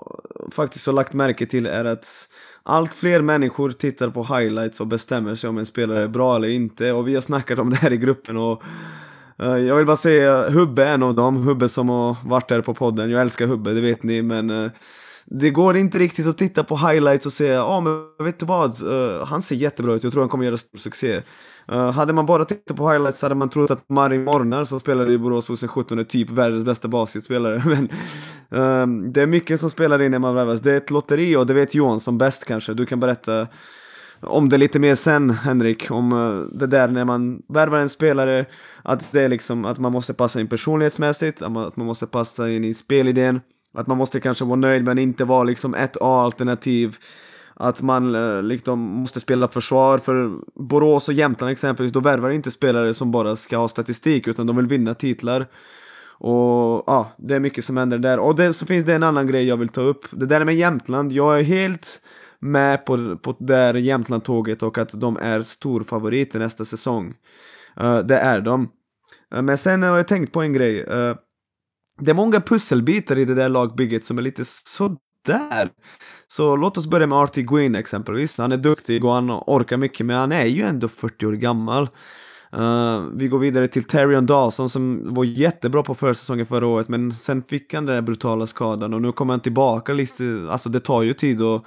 faktiskt har lagt märke till är att allt fler människor tittar på highlights och bestämmer sig om en spelare är bra eller inte. Och vi har snackat om det här i gruppen och uh, jag vill bara säga Hubbe är en av dem. Hubbe som har varit där på podden. Jag älskar Hubbe, det vet ni, men uh, det går inte riktigt att titta på highlights och säga ja oh, men vet du vad, uh, han ser jättebra ut, jag tror han kommer göra stor succé. Uh, hade man bara tittat på highlights hade man trott att Marin Mornar som spelade i Borås 2017 är typ världens bästa basketspelare. *laughs* Men uh, det är mycket som spelar in när man värvas. Det är ett lotteri och det vet Johan som bäst kanske. Du kan berätta om det lite mer sen, Henrik, om eh, det där när man värvar en spelare, att det är liksom att man måste passa in personlighetsmässigt, att man måste passa in i spelidén, att man måste kanske vara nöjd men inte vara liksom ett A-alternativ att man eh, liksom måste spela försvar för Borås och Jämtland exempelvis, då värvar inte spelare som bara ska ha statistik utan de vill vinna titlar. Och ja, det är mycket som händer där. Och det, så finns det en annan grej jag vill ta upp. Det där med Jämtland, jag är helt med på, på det där Jämtland-tåget och att de är stor favorit nästa säsong. Uh, det är de. Uh, men sen har jag tänkt på en grej. Uh, det är många pusselbitar i det där lagbygget som är lite sådär. Så låt oss börja med Artie Green exempelvis. Han är duktig och han orkar mycket, men han är ju ändå 40 år gammal. Uh, vi går vidare till Terrion Dawson som var jättebra på försäsongen förra året, men sen fick han den där brutala skadan och nu kommer han tillbaka lite, alltså det tar ju tid att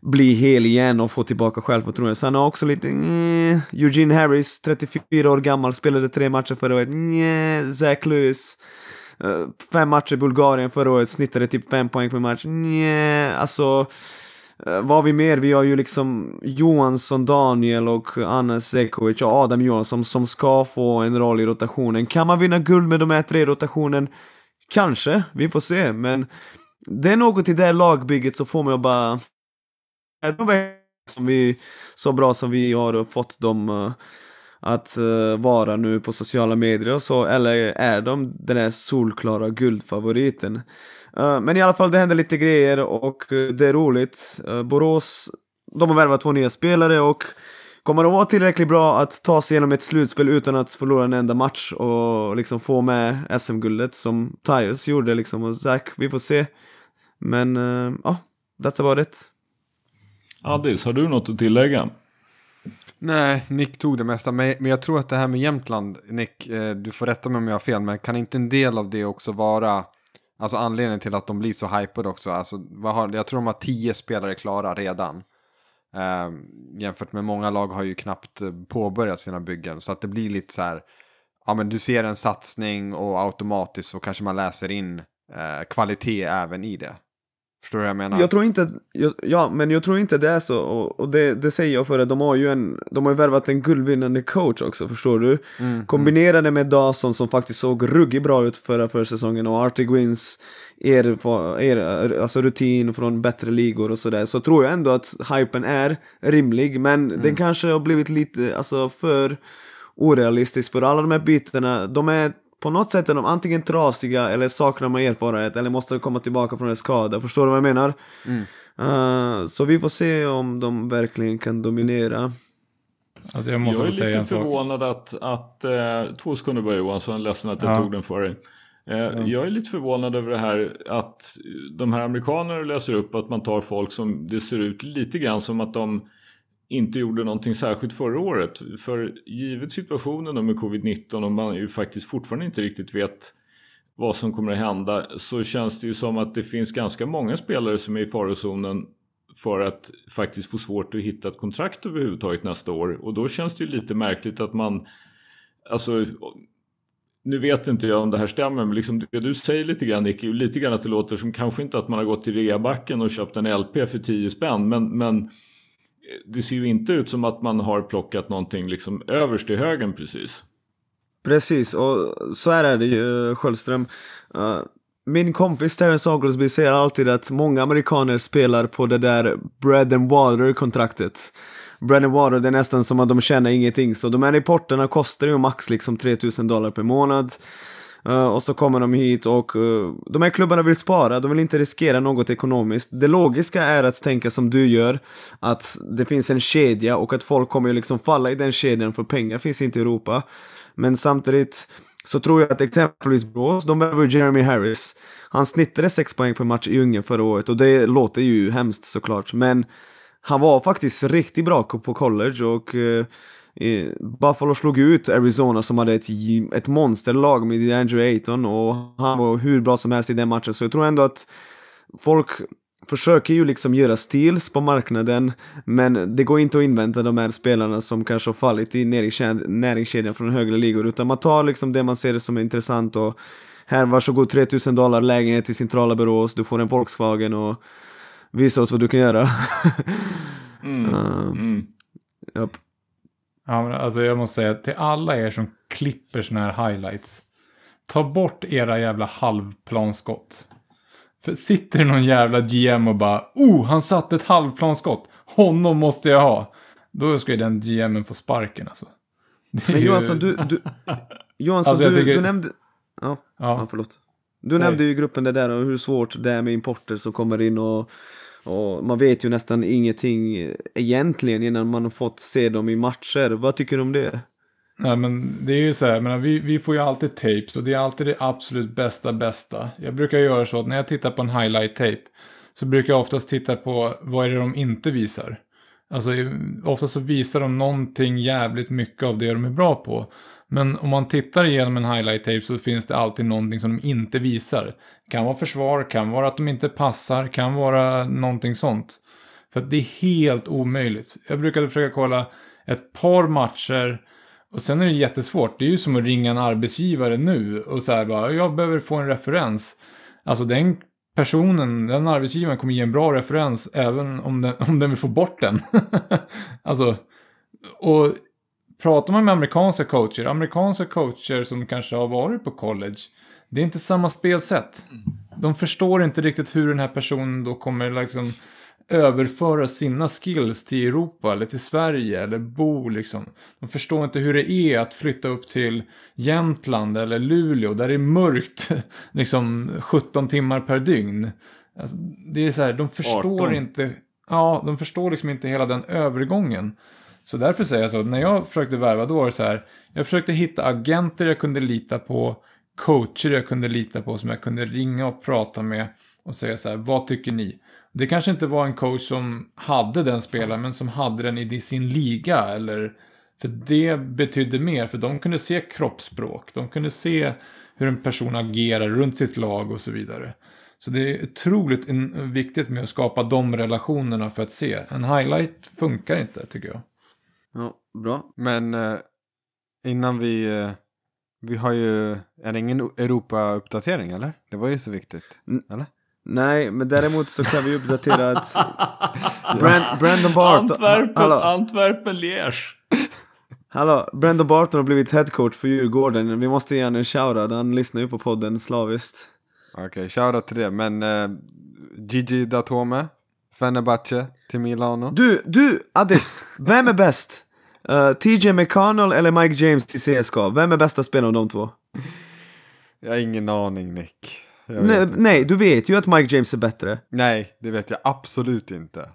bli hel igen och få tillbaka självförtroendet. Sen har också lite nj, Eugene Harris, 34 år gammal, spelade tre matcher förra året. Nj, Zach Lewis, Eh, fem matcher i Bulgarien förra året, snittade typ fem poäng per match. Nej, alltså... Eh, vad har vi mer? Vi har ju liksom Johansson, Daniel och Anna Sekovic och Adam Johansson som ska få en roll i rotationen. Kan man vinna guld med de här tre i rotationen? Kanske, vi får se, men det är något i det här lagbygget som får mig att bara... Är de som vi, så bra som vi har fått dem uh, att uh, vara nu på sociala medier och så, eller är de den där solklara guldfavoriten? Uh, men i alla fall, det händer lite grejer och eh, det är roligt. Borås, de har värvat två nya spelare och kommer de vara tillräckligt bra att ta sig igenom ett slutspel utan att förlora en enda match och liksom få med SM-guldet som Tyus gjorde liksom och Zack, vi får se. Men ja, that's about it. Addis, har du något att tillägga? Nej, Nick tog det mesta. Men, jag tror att det här med Jämtland, Nick, eh, du får rätta mig om jag har fel, men kan inte en del av det också vara Alltså anledningen till att de blir så hypade också. Alltså, vad har, jag tror de har tio spelare klara redan. Eh, jämfört med många lag har ju knappt eh, påbörjat sina byggen. Så att det blir lite så här. Ja men du ser en satsning och automatiskt så kanske man läser in eh, kvalitet även i det. Förstår du vad jag menar? Jag tror inte, ja men jag tror inte det är så och, och det, det, säger jag för att de har ju en, de har ju värvat en guldvinnande coach också, förstår du? Mm, Kombinerade mm. med Dawson som faktiskt såg ruggigt bra ut förra försäsongen och Artie Gwins er, er, alltså rutin från bättre ligor och sådär, så tror jag ändå att hypen är rimlig, men mm. den kanske har blivit lite, alltså för orealistisk för alla de här bytena, de är på något sätt är de antingen trasiga eller saknar man erfarenhet eller måste komma tillbaka från en skada. Förstår du vad jag menar? Mm. Uh, så vi får se om de verkligen kan dominera. Alltså jag, måste jag är lite förvånad att, att uh, två sekunder bara Johansson, ledsen att jag ja. tog den för dig. Uh, Jag är lite förvånad över det här att de här amerikanerna läser upp att man tar folk som det ser ut lite grann som att de inte gjorde någonting särskilt förra året. För givet situationen med covid-19 och man ju faktiskt fortfarande inte riktigt vet vad som kommer att hända så känns det ju som att det finns ganska många spelare som är i farozonen för att faktiskt få svårt att hitta ett kontrakt överhuvudtaget nästa år. Och då känns det ju lite märkligt att man, alltså nu vet inte jag om det här stämmer, men liksom det du säger lite grann Nick, lite grann att det låter som kanske inte att man har gått till reabacken och köpt en LP för 10 spänn, men, men det ser ju inte ut som att man har plockat någonting liksom överst i högen precis. Precis, och så är det ju Sköldström. Eh, min kompis Terence Oglesby säger alltid att många amerikaner spelar på det där bread and water kontraktet. Bread and water, det är nästan som att de tjänar ingenting, så de här reporterna kostar ju max liksom 3000 dollar per månad. Uh, och så kommer de hit och uh, de här klubbarna vill spara, de vill inte riskera något ekonomiskt. Det logiska är att tänka som du gör, att det finns en kedja och att folk kommer ju liksom falla i den kedjan för pengar finns inte i Europa. Men samtidigt så tror jag att exempelvis Brås, de behöver Jeremy Harris. Han snittade 6 poäng per match i Ungern förra året och det låter ju hemskt såklart, men han var faktiskt riktigt bra på college och uh, Buffalo slog ut Arizona som hade ett, ett monsterlag med Andrew Ayton och han var hur bra som helst i den matchen så jag tror ändå att folk försöker ju liksom göra steals på marknaden, men det går inte att invänta de här spelarna som kanske har fallit i näringskedjan, från högre ligor, utan man tar liksom det man ser som är intressant och här, varsågod 3000 dollar lägenhet i centrala Borås, du får en Volkswagen och visa oss vad du kan göra. Mm. Uh, *laughs* Mm. japp. Ja, men alltså jag måste säga till alla er som klipper såna här highlights. Ta bort era jävla halvplanskott. För sitter det någon jävla GM och bara Oh, han satte ett halvplanskott. Honom måste jag ha. Då ska ju den GMen få sparken alltså. Det Men ju- Johansson, du, du, Johansson, Alltså, du, tycker- du nämnde... Ja, ja, Ja, förlåt. Du Säg. nämnde ju gruppen det där och hur svårt det är med importer som kommer in och, och man vet ju nästan ingenting egentligen innan man har fått se dem i matcher. Vad tycker du om det? Nej, men det är ju så här, men vi, vi får ju alltid tapes och det är alltid det absolut bästa bästa. Jag brukar göra så att när jag tittar på en highlight tape så brukar jag oftast titta på vad är det de inte visar. Alltså ofta så visar de någonting jävligt mycket av det de är bra på. Men om man tittar igenom en highlight tape så finns det alltid någonting som de inte visar. Kan vara försvar, kan vara att de inte passar, kan vara någonting sånt. För att det är helt omöjligt. Jag brukade försöka kolla ett par matcher och sen är det jättesvårt. Det är ju som att ringa en arbetsgivare nu och så här bara, jag behöver få en referens. Alltså den personen, den arbetsgivaren kommer ge en bra referens även om den, *laughs* om den vill få bort den. *laughs* alltså, och pratar man med amerikanska coacher, amerikanska coacher som kanske har varit på college, det är inte samma spelsätt. De förstår inte riktigt hur den här personen då kommer liksom överföra sina skills till Europa eller till Sverige eller bo liksom. De förstår inte hur det är att flytta upp till Jämtland eller Luleå där det är mörkt *laughs* liksom 17 timmar per dygn. Alltså, det är så här, de förstår 18. inte, ja, de förstår liksom inte hela den övergången. Så därför säger jag så, när jag försökte värva då var det så här, jag försökte hitta agenter jag kunde lita på, coacher jag kunde lita på som jag kunde ringa och prata med och säga så här, vad tycker ni? Det kanske inte var en coach som hade den spelaren, men som hade den i sin liga eller för det betydde mer, för de kunde se kroppsspråk, de kunde se hur en person agerar runt sitt lag och så vidare. Så det är otroligt viktigt med att skapa de relationerna för att se. En highlight funkar inte, tycker jag. Ja, bra. Men eh, innan vi... Eh, vi har ju... Är det ingen Europa-uppdatering eller? Det var ju så viktigt. Mm. Eller? Nej, men däremot så kan vi uppdatera att *laughs* Brand, Brandon Barton... Antwerpen, Antwerpen Liège. hallå, Brandon Barton har blivit headcoach för Djurgården. Vi måste ge honom en shoutout, han lyssnar ju på podden slaviskt. Okej, shoutout till det. Men eh, Gigi Datome, Fenerbahce till Milano. Du, du, Addis, vem är bäst? Uh, TJ McConnell eller Mike James i CSKA? Vem är bästa spelaren av de två? Jag har ingen aning Nick. Nej, nej, du vet ju att Mike James är bättre. Nej, det vet jag absolut inte.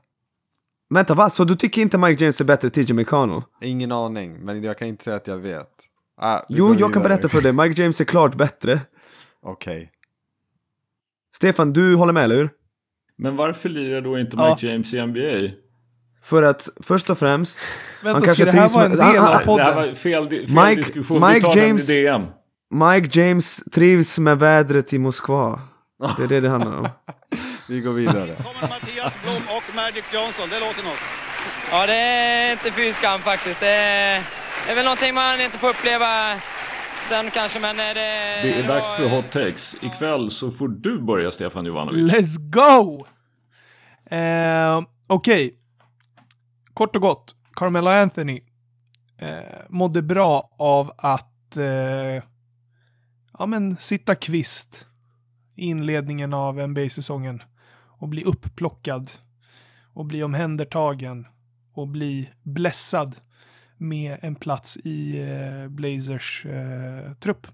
Vänta, va? Så du tycker inte Mike James är bättre än TJ McConnell? Ingen aning, men jag kan inte säga att jag vet. Ah, Jo, jag kan berätta för dig. Mike James är klart bättre. Okej. Stefan, du håller med, eller hur? Men varför lirar då inte Ja. Mike James i NBA? För att först och främst, Vänta, kanske ska det här trivs vara en med- del han- av han- Nej, det här podden? var fel, fel Mike- diskussion. Mike vi tar James- den i DM. Mike James trivs med vädret i Moskva. Det är det det handlar om. *laughs* Vi går vidare. kommer Mattias Blom och Magic Johnson. Det låter något. Ja, det är inte fy skam faktiskt. Det är, det är väl någonting man inte får uppleva sen kanske, men det... Det är dags för hot takes. Ikväll så får du börja Stefan Jovanovic. Let's go! Eh, Okej. Kort och gott. Carmelo Anthony eh, mådde bra av att eh, ja, men sitta kvist i inledningen av NBA-säsongen och bli upplockad och bli omhändertagen och bli blessad med en plats i eh, Blazers eh, trupp.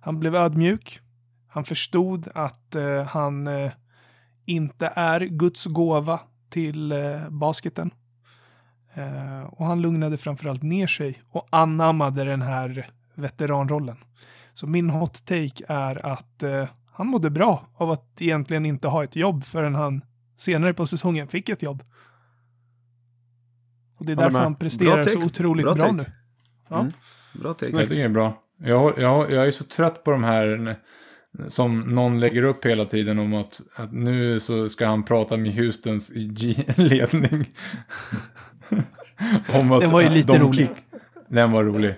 Han blev ödmjuk. Han förstod att eh, han eh, inte är Guds gåva till eh, basketen. Eh, och han lugnade framförallt ner sig och anammade den här veteranrollen. Så min hot take är att eh, han mådde bra av att egentligen inte ha ett jobb förrän han senare på säsongen fick ett jobb. Och det är därför han presterar så otroligt Bra bra, take. nu. Ja. Mm. Bra take. Jag tycker det är bra. Jag, jag, jag är så trött på de här som någon lägger upp hela tiden om att, att nu så ska han prata med Houstons ledning. *laughs* om att Den var ju lite de rolig. Den var rolig.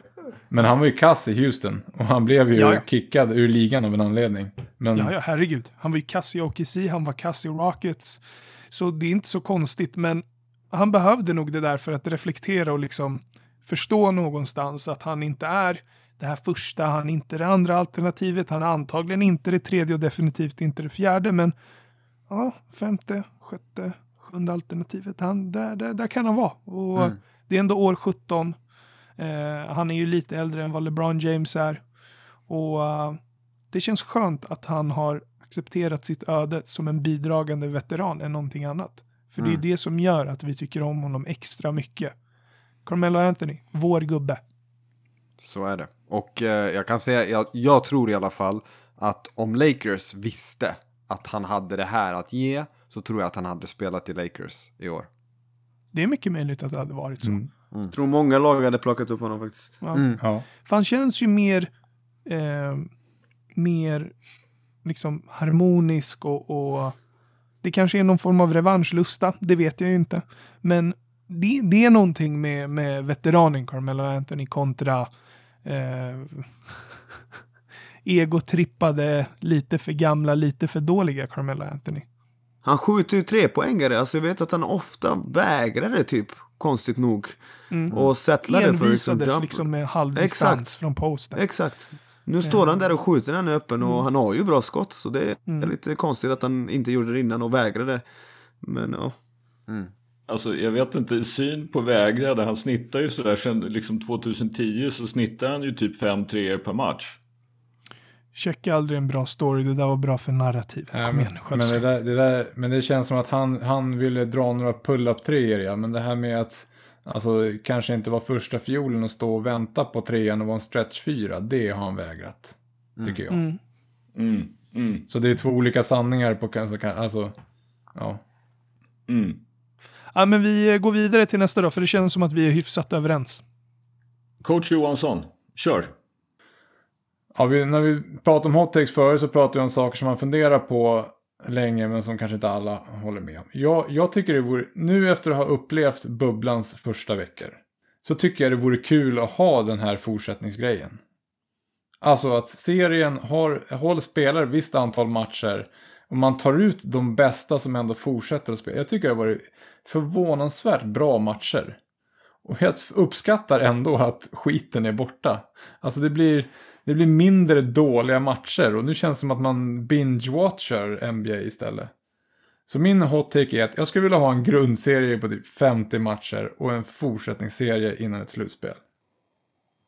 Men han var ju kass i Houston och han blev ju Ja, ja. kickad ur ligan av en anledning. Men Ja, ja, herregud. Han var ju kass i OKC, han var kass i Rockets. Så det är inte så konstigt, men han behövde nog det där för att reflektera och liksom förstå någonstans att han inte är det här första, han är inte det andra alternativet, han är antagligen inte det tredje och definitivt inte det fjärde, men ja, femte, sjätte, sjunde alternativet, han, där, där, där kan han vara. Och Mm. det är ändå år 17. Eh, han är ju lite äldre än vad LeBron James är. Och eh, det känns skönt att han har accepterat sitt öde som en bidragande veteran än någonting annat. För det är Mm. det som gör att vi tycker om honom extra mycket. Carmelo Anthony, vår gubbe. Så är det. Och eh, jag kan säga, jag, jag tror i alla fall att om Lakers visste att han hade det här att ge så tror jag att han hade spelat i Lakers i år. Det är mycket möjligt att det hade varit så. Mm. Jag tror många lag hade plockat upp honom faktiskt. Ja. Mm. ja. För han känns ju mer, eh, mer liksom harmonisk och, och det kanske är någon form av revanschlusta, det vet jag ju inte. Men det, det är någonting med, med veteranen Carmelo Anthony kontra eh, *laughs* egotrippade, lite för gamla, lite för dåliga Carmelo Anthony. Han skjuter ju trepoängare, alltså jag vet att han ofta vägrade typ, konstigt nog. Mm. Och settlade för liksom, jump- liksom med halvdistans Exakt. från posten. Exakt. Nu står han där och skjuter när han är öppen och han har ju bra skott så det är Mm. lite konstigt att han inte gjorde det innan och vägrade. Men ja. Mm. Alltså jag vet inte, syn på vägrade, han snittar ju sådär sen liksom 2010 så snittar han ju typ 5 treor per match. Check är aldrig en bra story, det där var bra för narrativet. Ja, Kom men, igen, men, det där, det där, men det känns som att han, han ville dra några pull-up treor ja. Men det här med att alltså, kanske inte vara första fiolen och stå och vänta på trean och vara en stretch fyra. Det har han vägrat. Tycker jag. Mm. Mm, mm, Så det är två olika sanningar på alltså, alltså ja. mm. Ja, men vi eh, går vidare till nästa då, för det känns som att vi är hyfsat överens. Coach Johansson, kör. Ja, vi, när vi pratade om hot takes förut så pratade vi om saker som man funderar på länge men som kanske inte alla håller med om. Jag, jag tycker det vore, nu efter att ha upplevt bubblans första veckor, så tycker jag det vore kul att ha den här fortsättningsgrejen. Alltså att serien har, håll, spelar ett visst antal matcher och man tar ut de bästa som ändå fortsätter att spela. Jag tycker det varit förvånansvärt bra matcher. Och jag uppskattar ändå att skiten är borta. Alltså det blir, det blir mindre dåliga matcher och nu känns det som att man binge-watchar NBA istället. Så min hot take är att jag skulle vilja ha en grundserie på typ 50 matcher och en fortsättningsserie innan ett slutspel.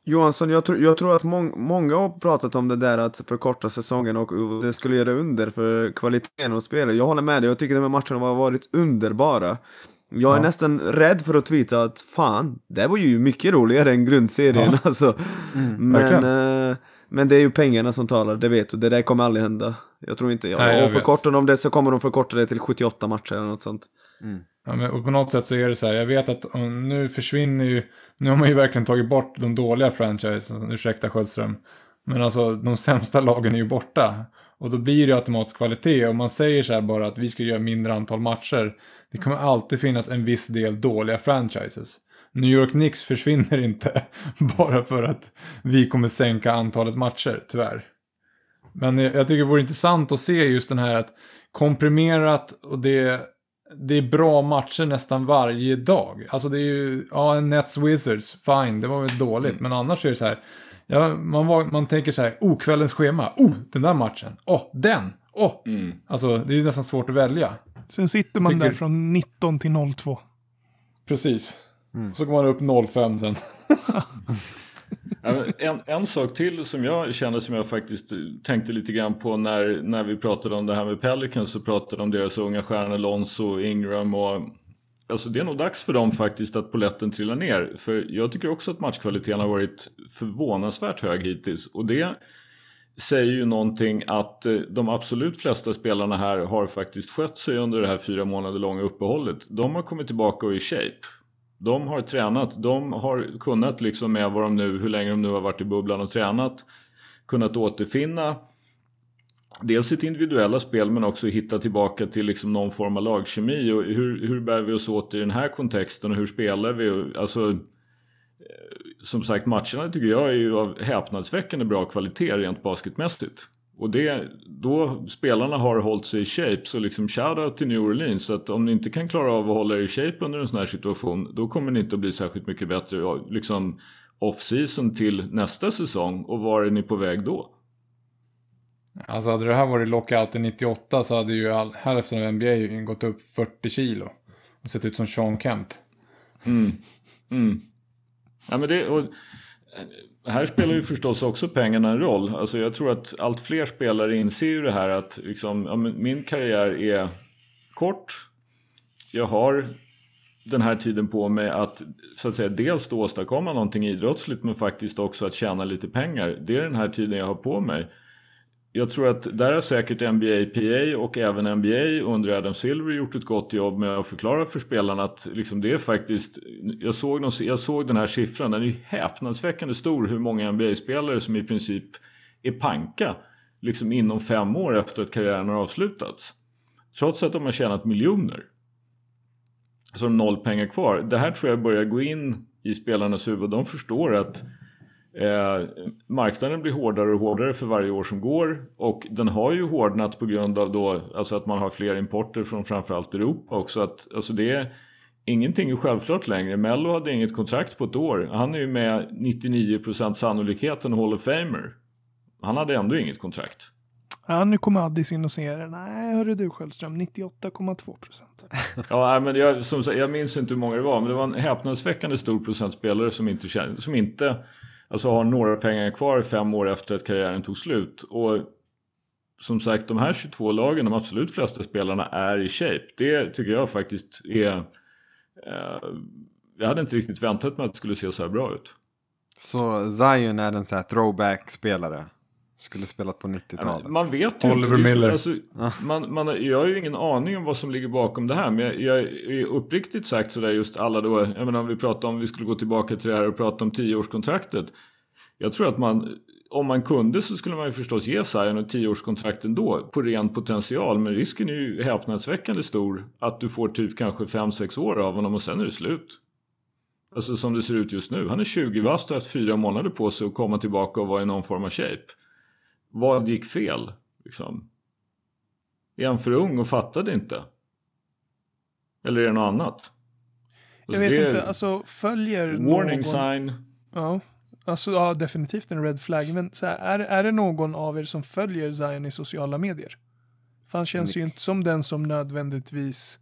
Johansson, jag tror, jag tror att mång, många har pratat om det där att förkorta säsongen och och det skulle göra under för kvaliteten och spelet. Jag håller med dig, jag tycker de här matcherna har varit underbara. Jag är Ja. nästan rädd för att tweeta att fan, det var ju mycket roligare än grundserien Ja. alltså. men, verkligen. eh, men det är ju pengarna som talar, det vet du. Det där kommer aldrig hända. Jag tror inte, ja, Nej, jag och vet. förkortar de det så kommer de förkorta det till 78 matcher eller något sånt. Mm. Ja, men, och på något sätt så är det så här, jag vet att nu försvinner ju, nu har man ju verkligen tagit bort de dåliga franchisen, ursäkta Sköldström. Men alltså de sämsta lagen är ju borta. Och då blir det automatiskt kvalitet. om man säger så här bara att vi ska göra mindre antal matcher. Det kommer alltid finnas en viss del dåliga franchises. New York Knicks försvinner inte *laughs* bara för att vi kommer sänka antalet matcher, tyvärr. Men jag tycker det vore intressant att se just den här att komprimerat och det, det är bra matcher nästan varje dag. Alltså det är ju, ja, en Nets Wizards, fine, det var väl dåligt. Men annars är det så här, ja, man, var, man tänker så här, oh, kvällens schema, oh, den där matchen, åh, oh, den, åh. Oh. Mm. Alltså det är ju nästan svårt att välja. Sen sitter man Tycker- där från 19 till 02. Precis. Så går man upp 05 sen. *laughs* En, en sak till som jag känner som jag faktiskt eh, tänkte lite grann på när, när vi pratade om det här med Pelicans så pratade om deras unga stjärnor Lonzo, Ingram och Alltså det är nog dags för dem faktiskt att poletten trillar ner. För jag tycker också att matchkvaliteten har varit förvånansvärt hög hittills. Och det säger ju någonting att eh, de absolut flesta spelarna här har faktiskt skött sig under det här fyra månader långa uppehållet. De har kommit tillbaka och är i shape. De har tränat, de har kunnat liksom med vad de nu, hur länge de nu har varit i bubblan och tränat, kunnat återfinna dels sitt individuella spel men också hitta tillbaka till liksom någon form av lagkemi. Och hur, hur bär vi oss åt i den här kontexten och hur spelar vi? Alltså, eh, som sagt, matcherna tycker jag är ju av häpnadsväckande bra kvalitet rent basketmässigt. Och det, då spelarna har hållit sig i shape, så liksom shoutout till New Orleans. Att om ni inte kan klara av att hålla er i shape under en sån här situation, då kommer ni inte att bli särskilt mycket bättre liksom off-season till nästa säsong. Och var är ni på väg då? Alltså hade det här varit lockouten 98 så hade ju all, hälften av NBA gått upp 40 kilo. Och sett ut som Sean Kemp. Mm. Mm. Ja, men det, och, här spelar ju förstås också pengarna en roll. Alltså jag tror att allt fler spelare inser ju det här att liksom, ja, min karriär är kort. Jag har den här tiden på mig att så att säga dels då åstadkomma någonting idrottsligt men faktiskt också att tjäna lite pengar. Det är den här tiden jag har på mig jag tror att där har säkert NBA PA och även NBA under Adam Silver gjort ett gott jobb med att förklara för spelarna att liksom det är faktiskt, jag såg, någon, jag såg den här siffran, den är ju häpnadsväckande stor hur många NBA-spelare som i princip är panka liksom inom fem år efter att karriären har avslutats. Trots att de har tjänat miljoner. Så har de noll pengar kvar. Det här tror jag börjar gå in i spelarnas huvud. De förstår att Eh, marknaden blir hårdare och hårdare för varje år som går och den har ju hårdnat på grund av då, alltså att man har fler importer från framförallt Europa också. Att, alltså det är, ingenting är självklart längre. Mello hade inget kontrakt på ett år. Han är ju med 99% sannolikhet en Hall of Famer. Han hade ändå inget kontrakt. Ja, nu kommer Addis in och säger nej, hörru du Sköldström, 98,2 procent. *laughs* ja, men jag, som, jag minns inte hur många det var, men det var en häpnadsväckande stor procent spelare som inte, som inte alltså har några pengar kvar fem år efter att karriären tog slut. Och som sagt, de här 22 lagen, de absolut flesta spelarna är i shape. Det tycker jag faktiskt är... Eh, jag hade inte riktigt väntat mig att det skulle se så här bra ut. Så Zion är en sån här throwback-spelare? Skulle spelat på 90-talet. Man vet ju Oliver inte. Miller. Alltså, man, man, jag har ju ingen aning om vad som ligger bakom det här. Men jag, jag är uppriktigt sagt sådär just alla då. Jag menar om vi pratar om vi skulle gå tillbaka till det här och prata om tioårskontraktet. Jag tror att man, om man kunde så skulle man ju förstås ge Zion ett tioårskontrakt ändå. På ren potential. Men risken är ju häpnadsväckande stor. Att du får typ kanske 5-6 år av honom och sen är det slut. Alltså som det ser ut just nu. Han är 20 vast och har haft fyra månader på sig att komma tillbaka och vara i någon form av shape. Vad gick fel? Liksom? Är han för ung och fattade inte? Eller är det något annat? Alltså, jag vet inte, alltså följer Warning någon... sign. Ja, alltså ja, definitivt en red flag. Men så här, är, är det någon av er som följer Zion i sociala medier? För han känns Nix. ju inte som den som nödvändigtvis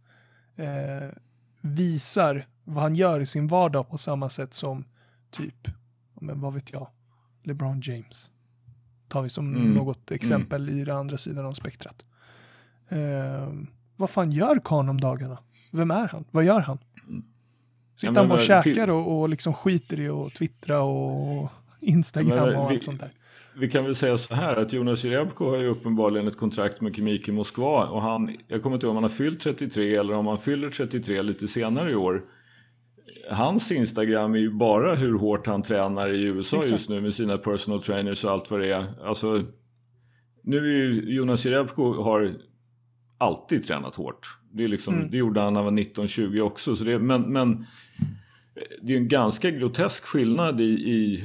eh, visar vad han gör i sin vardag på samma sätt som typ, men vad vet jag, LeBron James tar vi som mm. något exempel mm. i den andra sidan av spektrat. Eh, vad fan gör Kahn om dagarna? Vem är han? Vad gör han? Sitter ja, han bara och käkar och, och liksom skiter i att twittra och Instagram men, och allt sånt där? Vi kan väl säga så här att Jonas Jerebko har ju uppenbarligen ett kontrakt med Kemik i Moskva och han, jag kommer inte ihåg om han har fyllt 33 eller om han fyller 33 lite senare i år hans Instagram är ju bara hur hårt han tränar i USA Exakt. just nu med sina personal trainers och allt vad det är. Alltså, nu är ju Jonas Jerebko har alltid tränat hårt. Det, är liksom, mm. det gjorde han när han var 19-20 också. Så det, men, men det är en ganska grotesk skillnad i, i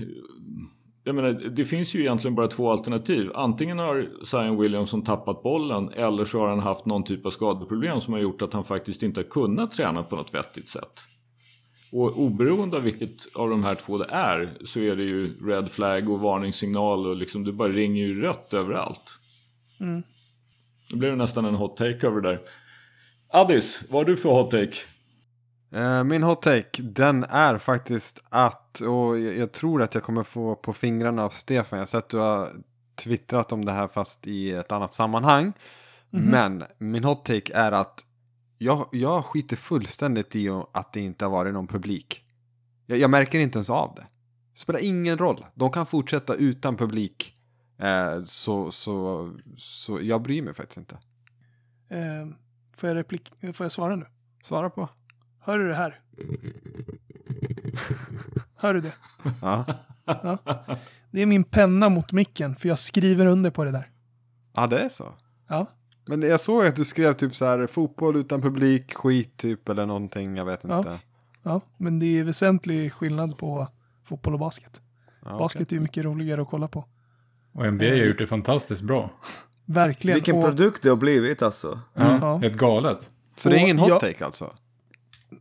jag menar, det finns ju egentligen bara två alternativ. Antingen har Zion Williamson tappat bollen eller så har han haft någon typ av skadeproblem som har gjort att han faktiskt inte har kunnat träna på något vettigt sätt. Och oberoende av vilket av de här två det är så är det ju red flag och varningssignal och liksom det bara ringer ju rött överallt. Mm. Det blev nästan en hot take över det där. Addis, vad har du för hot take? Uh, min hot take, den är faktiskt att, och jag, jag, tror att jag kommer få på fingrarna av Stefan, jag har sett att du har twittrat om det här fast i ett annat sammanhang. Mm -hmm. Men min hot take är att jag, jag skiter fullständigt i att det inte har varit någon publik. Jag, jag märker inte ens av det. Det spelar ingen roll. De kan fortsätta utan publik. Eh, så, så, så jag bryr mig faktiskt inte. Eh, får, jag replik får jag svara nu? Svara på. Hör du det här? Hör du det? *laughs* Ja. ja. Det är min penna mot micken, för jag skriver under på det där. Ja, det är så. Ja. Men jag såg att du skrev typ så här fotboll utan publik, skit typ eller någonting, jag vet Ja. inte. Ja, men det är väsentlig skillnad på fotboll och basket. Ja, Basket är ju mycket roligare att kolla på. Och NBA har gjort det fantastiskt bra. Verkligen. Vilken och, produkt det har blivit alltså. Ja. Helt galet. Så det är ingen Och hot jag- take alltså?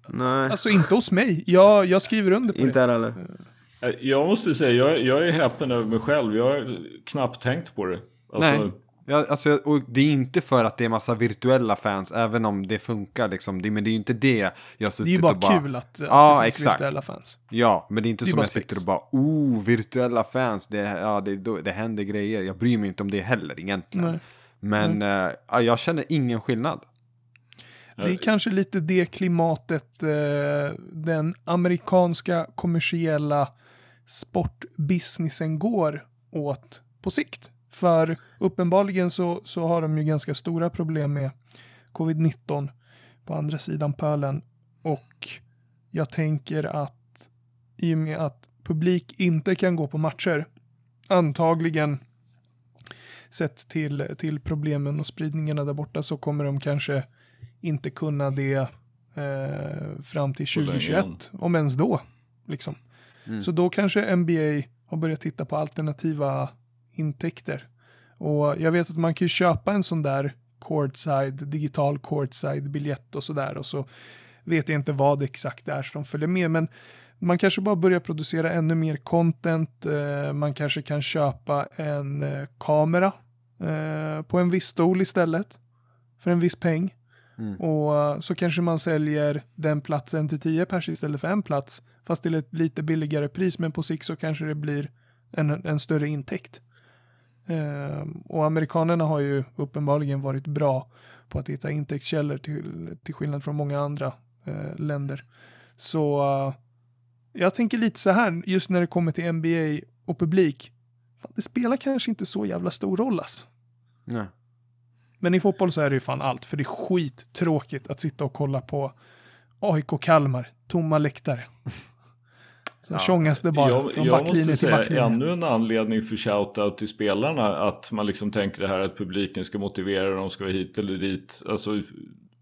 Nej, Alltså inte hos mig. Jag, jag skriver under på inte det. här heller. Eh, Jag måste säga, jag, jag är häpen över mig själv. Jag har knappt tänkt på det. Alltså, Nej. Ja, alltså, och det är inte för att det är massa virtuella fans, även om det funkar liksom. Det, men det är ju inte det jag har Det är suttit ju bara och bara... kul att, att Ja, det finns exakt. virtuella fans. Ja, men det är inte Det är som bara jag sitter och bara, oh, virtuella fans, det, ja, det, det händer grejer. Jag bryr mig inte om det heller egentligen. Nej. Men eh, ja, jag känner ingen skillnad. Det är kanske lite det klimatet eh, den amerikanska kommersiella sportbusinessen går åt på sikt. För uppenbarligen så, så har de ju ganska stora problem med covid-19 på andra sidan pölen. Och jag tänker att i och med att publik inte kan gå på matcher, antagligen sett till, till problemen och spridningarna där borta så kommer de kanske inte kunna det eh, fram till Så länge 2021, om ens då. Liksom. Mm. Så då kanske NBA har börjat titta på alternativa intäkter. Och jag vet att man kan köpa en sån där courtside, digital courtside biljett och sådär och så vet jag inte vad exakt det är som följer med men man kanske bara börjar producera ännu mer content. Eh, man kanske kan köpa en eh, kamera eh, på en viss stol istället för en viss peng. Mm. Och så kanske man säljer den platsen till 10 pers istället för en plats. Fast till ett lite billigare pris, men på sikt så kanske det blir en, en större intäkt. Eh, och amerikanerna har ju uppenbarligen varit bra på att hitta intäktskällor till, till skillnad från många andra eh, länder. Så eh, jag tänker lite så här, just när det kommer till NBA och publik. Det spelar kanske inte så jävla stor roll alltså. Nej. Men i fotboll så är det ju fan allt, för det är skittråkigt att sitta och kolla på AIK Kalmar, tomma läktare. Så Ja, tjongas det bara jag, från jag backlinje måste till säga backlinje. ännu en anledning för shoutout till spelarna. Att man liksom tänker det här att publiken ska motivera dem, ska vara hit eller dit. Alltså,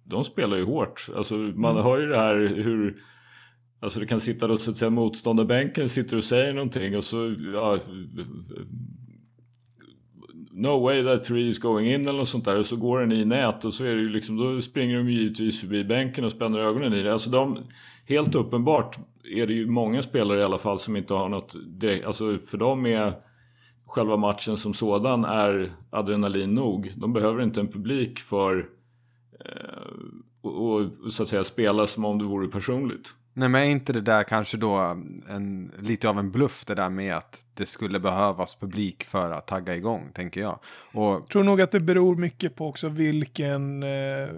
de spelar ju hårt. Alltså, man Mm. hör ju det här hur... Alltså det kan sitta då så att säga motståndarbänken sitter och säger någonting och så... Ja, no way that three is going in eller något sånt där. Och så går den i nät och så är det ju liksom, då springer de givetvis förbi bänken och spänner ögonen i det. Alltså de, helt uppenbart är det ju många spelare i alla fall som inte har något direkt, alltså för dem är själva matchen som sådan är adrenalin nog. De behöver inte en publik för eh, och, och så att säga spela som om det vore personligt. Nej, men är inte det där kanske då en, lite av en bluff det där med att det skulle behövas publik för att tagga igång, tänker jag. Och tror nog att det beror mycket på också vilken, eh,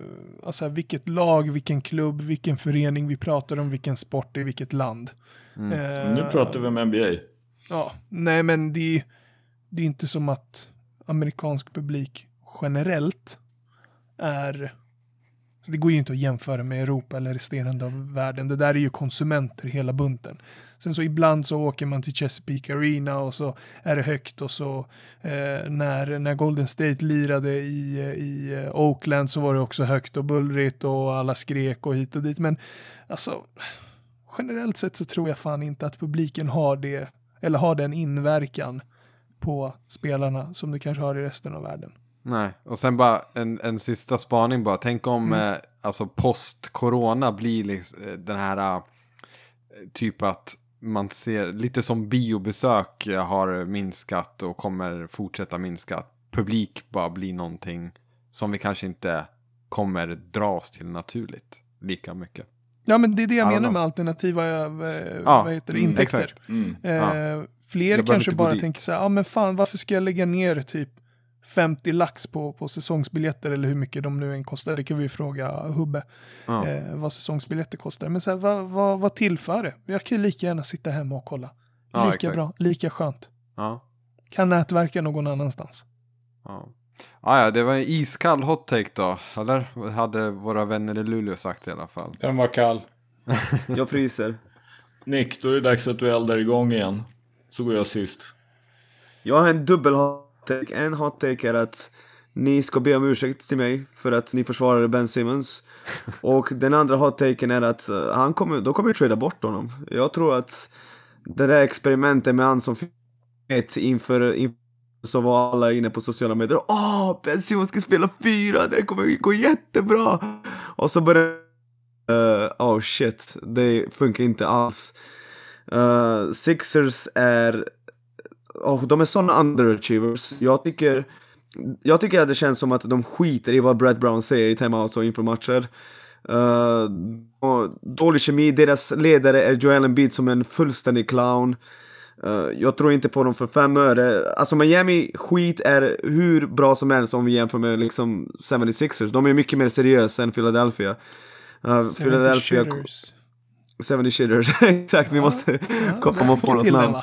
alltså vilket lag, vilken klubb, vilken förening vi pratar om, vilken sport i vilket land. Mm. Eh, Nu pratar vi om NBA. Ja, nej men det, det är inte som att amerikansk publik generellt är så det går ju inte att jämföra med Europa eller resterande av världen. Det där är ju konsumenter hela bunten. Sen så ibland så åker man till Chesapeake Arena och så är det högt och så eh, när, när Golden State lirade i, eh, i eh, Oakland så var det också högt och bullrigt och alla skrek och hit och dit. Men alltså generellt sett så tror jag fan inte att publiken har det eller har den inverkan på spelarna som det kanske har i resten av världen. Nej, och sen bara en, en sista spaning bara. Tänk om Mm. eh, alltså post-corona blir liksom, eh, den här eh, typ att man ser lite som biobesök eh, har minskat och kommer fortsätta minska. Publik bara blir någonting som vi kanske inte kommer dra oss till naturligt lika mycket. Ja, men det är det jag menar know. med alternativa eh, Ja, vad heter det, mm, intäkter. exakt. Mm. Eh, Ja. Fler kanske bara tänker så här, ja men fan varför ska jag lägga ner typ 50 lax på, på säsongsbiljetter eller hur mycket de nu än kostar. Det kan vi ju fråga Hubbe Ja. eh, vad säsongsbiljetter kostar. Men så här, vad, vad, vad tillför det? Jag kan ju lika gärna sitta hemma och kolla. Ja, lika exakt. bra, lika skönt. Ja. Kan nätverka någon annanstans. Ja. Ah, ja, det var en iskall hot take då. Eller hade våra vänner i Luleå sagt i alla fall. Den var kall. *laughs* Jag fryser. Nick, då är det dags att du eldar igång igen. Så går jag sist. Jag har en dubbel hot take. En hot take är att Ni ska be om ursäkt till mig för att ni försvarade Ben Simmons. *laughs* Och den andra hot-taken är att uh, han kommer, de kommer trada bort honom. Jag tror att det där experimentet med han som vet inför, inför så var alla inne på sociala medier. Åh, Ben Simmons ska spela fyra, det kommer gå jättebra! Och så började uh, oh shit, det funkar inte alls. Uh, Sixers är, oh, de är såna underachievers. Jag tycker, jag tycker att det känns som att de skiter i vad Brett Brown säger i timeouts och inför matcher. Uh, dålig kemi, deras ledare är Joel Embiid som en fullständig clown. Uh, jag tror inte på dem för fem öre. Alltså Miami skit är hur bra som helst om vi jämför med liksom 76ers. De är mycket mer seriösa än Philadelphia. Uh, 70 Philadelphia... Shitters. 70 shitters, *laughs* exakt. Vi måste ja, komma på något namn.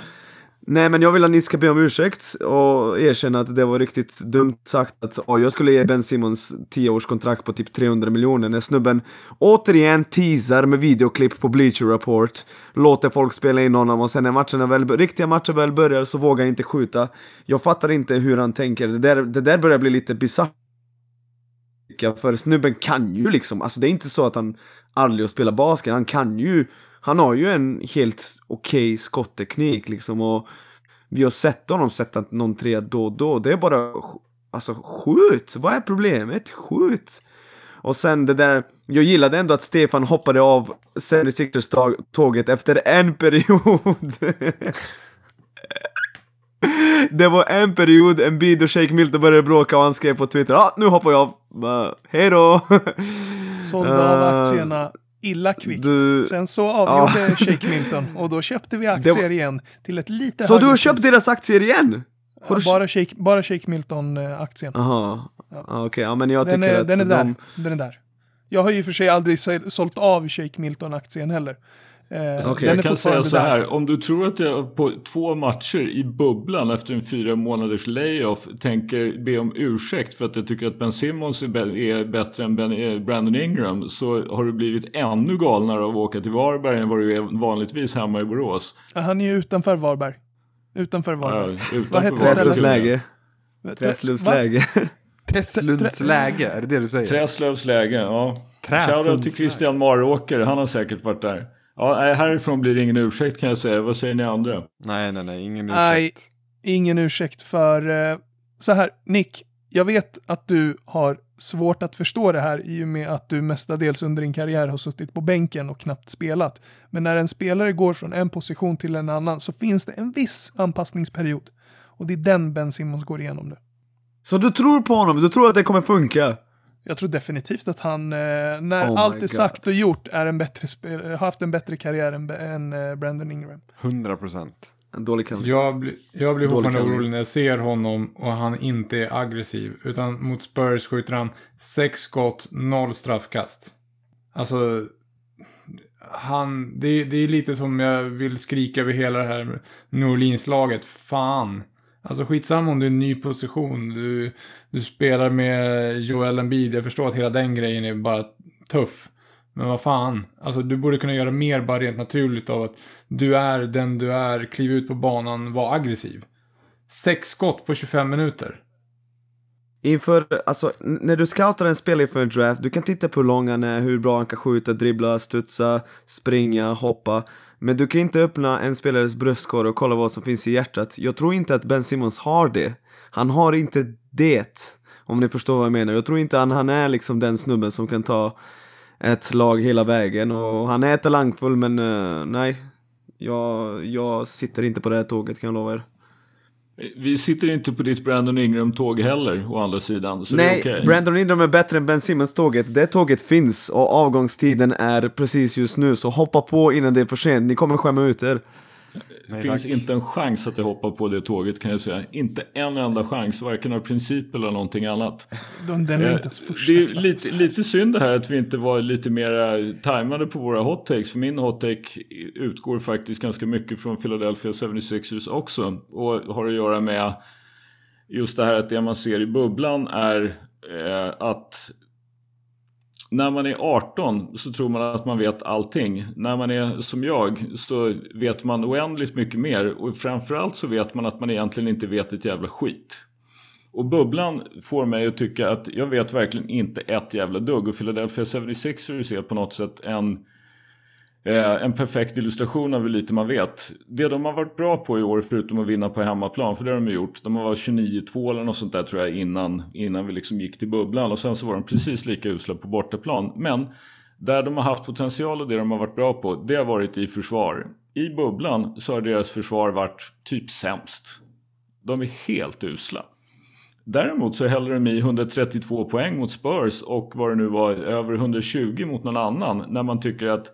Nej men jag vill att ni ska be om ursäkt och erkänna att det var riktigt dumt sagt att oh, jag skulle ge Ben Simmons 10-årskontrakt på typ 300 miljoner när snubben återigen teasar med videoklipp på Bleacher Report, låter folk spela in honom och sen när matcherna väl, riktiga matcher väl börjar så vågar han inte skjuta. Jag fattar inte hur han tänker, det där, det där börjar bli lite bisarrt. För snubben kan ju liksom, alltså det är inte så att han aldrig spelar basket, han kan ju han har ju en helt okej okay skottteknik liksom och vi har sett honom sätta någon tre då och då. Det är bara, alltså skjut! Vad är problemet? Skjut! Och sen det där, jag gillade ändå att Stefan hoppade av 76ers-tåget efter en period. *laughs* det var en period, en bid och Shake Milton började bråka och han skrev på Twitter ah, nu hoppar jag av, hejdå! Sålde av *laughs* eh, aktierna illa kvickt. Du... Sen så avgjorde ja. Shake Milton och då köpte vi aktier var... igen till ett lite Så du har köpt deras aktier igen? Ja, bara, Shake, bara Shake Milton-aktien. Jaha, ja. okej, okay. ja men jag den tycker är, att den är, de... där. den är där. Jag har ju för sig aldrig sålt av Shake Milton-aktien heller. Eh, Okej, okay, jag kan säga så här. Där. Om du tror att jag på två matcher i bubblan efter en fyra månaders layoff tänker be om ursäkt för att jag tycker att Ben Simmons är bättre än ben, eh, Brandon Ingram så har du blivit ännu galnare av att åka till Varberg än vad du är vanligtvis hemma i Borås. Han är ju utanför Varberg. Utanför Varberg. Ja, utanför Vad Träslövs läge. Träslövs läge. Träslövs läge, är det det du säger? Träslövs läge, ja. Shoutout till Christian Maråker, han har säkert varit där. Ja, härifrån blir det ingen ursäkt kan jag säga. Vad säger ni andra? Nej, nej, nej, ingen ursäkt. Nej, ingen ursäkt för... Uh, så här, Nick, jag vet att du har svårt att förstå det här i och med att du mestadels under din karriär har suttit på bänken och knappt spelat. Men när en spelare går från en position till en annan så finns det en viss anpassningsperiod. Och det är den Ben Simmons går igenom nu. Så du tror på honom? Du tror att det kommer funka? Jag tror definitivt att han, eh, när oh allt är sagt och gjort, är en bättre har haft en bättre karriär än, än eh, Brandon Ingram. 100 procent. En dålig kille. Jag, bli, jag blir fortfarande orolig när jag ser honom och han inte är aggressiv. Utan mot Spurs skjuter han sex skott, noll straffkast. Alltså, han, det, det är lite som jag vill skrika över hela det här New Orleans-laget. Fan. Alltså skitsamma om du är en ny position. Du, du spelar med Joel Embiid. Jag förstår att hela den grejen är bara tuff. Men vad fan. Alltså du borde kunna göra mer bara rent naturligt av att du är den du är. Kliv ut på banan, var aggressiv. Sex skott på 25 minuter. Inför, alltså när du scoutar en spelare inför en draft, du kan titta på hur lång han är, hur bra han kan skjuta, dribbla, studsa, springa, hoppa. Men du kan inte öppna en spelares bröstkorg och kolla vad som finns i hjärtat. Jag tror inte att Ben Simmons har det. Han har inte det. Om ni förstår vad jag menar. Jag tror inte att han är liksom den snubben som kan ta ett lag hela vägen. Och han är talangfull men uh, nej. Jag, jag sitter inte på det här tåget kan jag lova er. Vi sitter inte på ditt Brandon Ingram-tåg heller, å andra sidan. Så Nej, det är okay. Brandon Ingram är bättre än Ben Simmons-tåget. Det tåget finns och avgångstiden är precis just nu. Så hoppa på innan det är för sent. Ni kommer skämma ut er. Det finns tack. inte en chans att jag hoppar på det tåget kan jag säga. Inte en enda chans, varken av princip eller någonting annat. Den är inte ens första Det är lite, lite synd det här att vi inte var lite mer tajmade på våra hot takes. För min hot take utgår faktiskt ganska mycket från Philadelphia 76ers också. Och har att göra med just det här att det man ser i bubblan är eh, att när man är 18 så tror man att man vet allting. När man är som jag så vet man oändligt mycket mer och framförallt så vet man att man egentligen inte vet ett jävla skit. Och bubblan får mig att tycka att jag vet verkligen inte ett jävla dugg. Och Philadelphia 76ers är på något sätt en, eh, en perfekt illustration av hur lite man vet. Det de har varit bra på i år, förutom att vinna på hemmaplan, för det har de gjort. De har varit 29-2 eller något sånt där tror jag innan, innan vi liksom gick till bubblan. Och sen så var de precis lika usla på bortaplan. Men där de har haft potential och det de har varit bra på, det har varit i försvar. I bubblan så har deras försvar varit typ sämst. De är helt usla. Däremot så häller de i 132 poäng mot Spurs och vad det nu var över 120 mot någon annan när man tycker att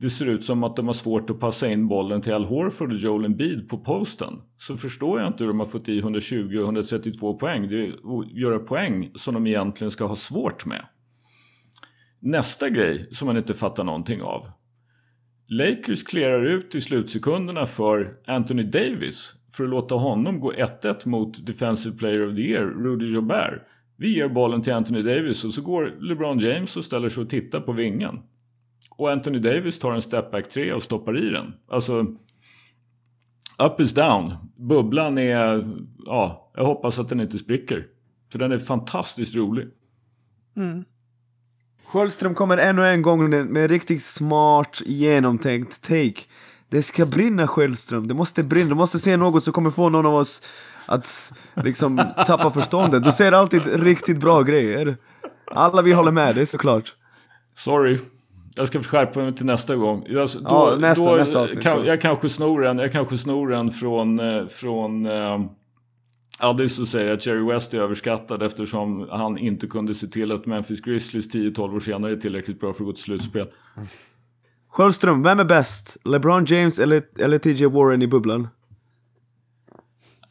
det ser ut som att de har svårt att passa in bollen till Al Horford och Joel Embiid på posten. Så förstår jag inte hur de har fått i 120 och 132 poäng. Det är att göra poäng som de egentligen ska ha svårt med. Nästa grej som man inte fattar någonting av. Lakers clearar ut i slutsekunderna för Anthony Davis för att låta honom gå 1-1 mot Defensive Player of the Year, Rudy Gobert. Vi ger bollen till Anthony Davis och så går LeBron James och ställer sig och tittar på vingen. Och Anthony Davis tar en stepback 3 och stoppar i den. Alltså, up is down. Bubblan är, ja, jag hoppas att den inte spricker. För den är fantastiskt rolig. Mm. Sköldström kommer ännu en gång med en riktigt smart, genomtänkt take. Det ska brinna Sköldström, det måste brinna, du måste se något som kommer få någon av oss att liksom *laughs* tappa förståndet. Du säger alltid riktigt bra grejer. Alla vi håller med dig såklart. Sorry. Jag ska skärpa mig till nästa gång. Jag, då, Ja, nästa- då, nästa avsnitt. Kan, jag kanske snor en, jag kanske snor en från, eh, från eh, Addis och säger att Jerry West är överskattad eftersom han inte kunde se till att Memphis Grizzlies 10-12 år senare är tillräckligt bra för att gå till slutspel. Sköldström, vem är bäst? LeBron James eller, eller TJ Warren i bubblan?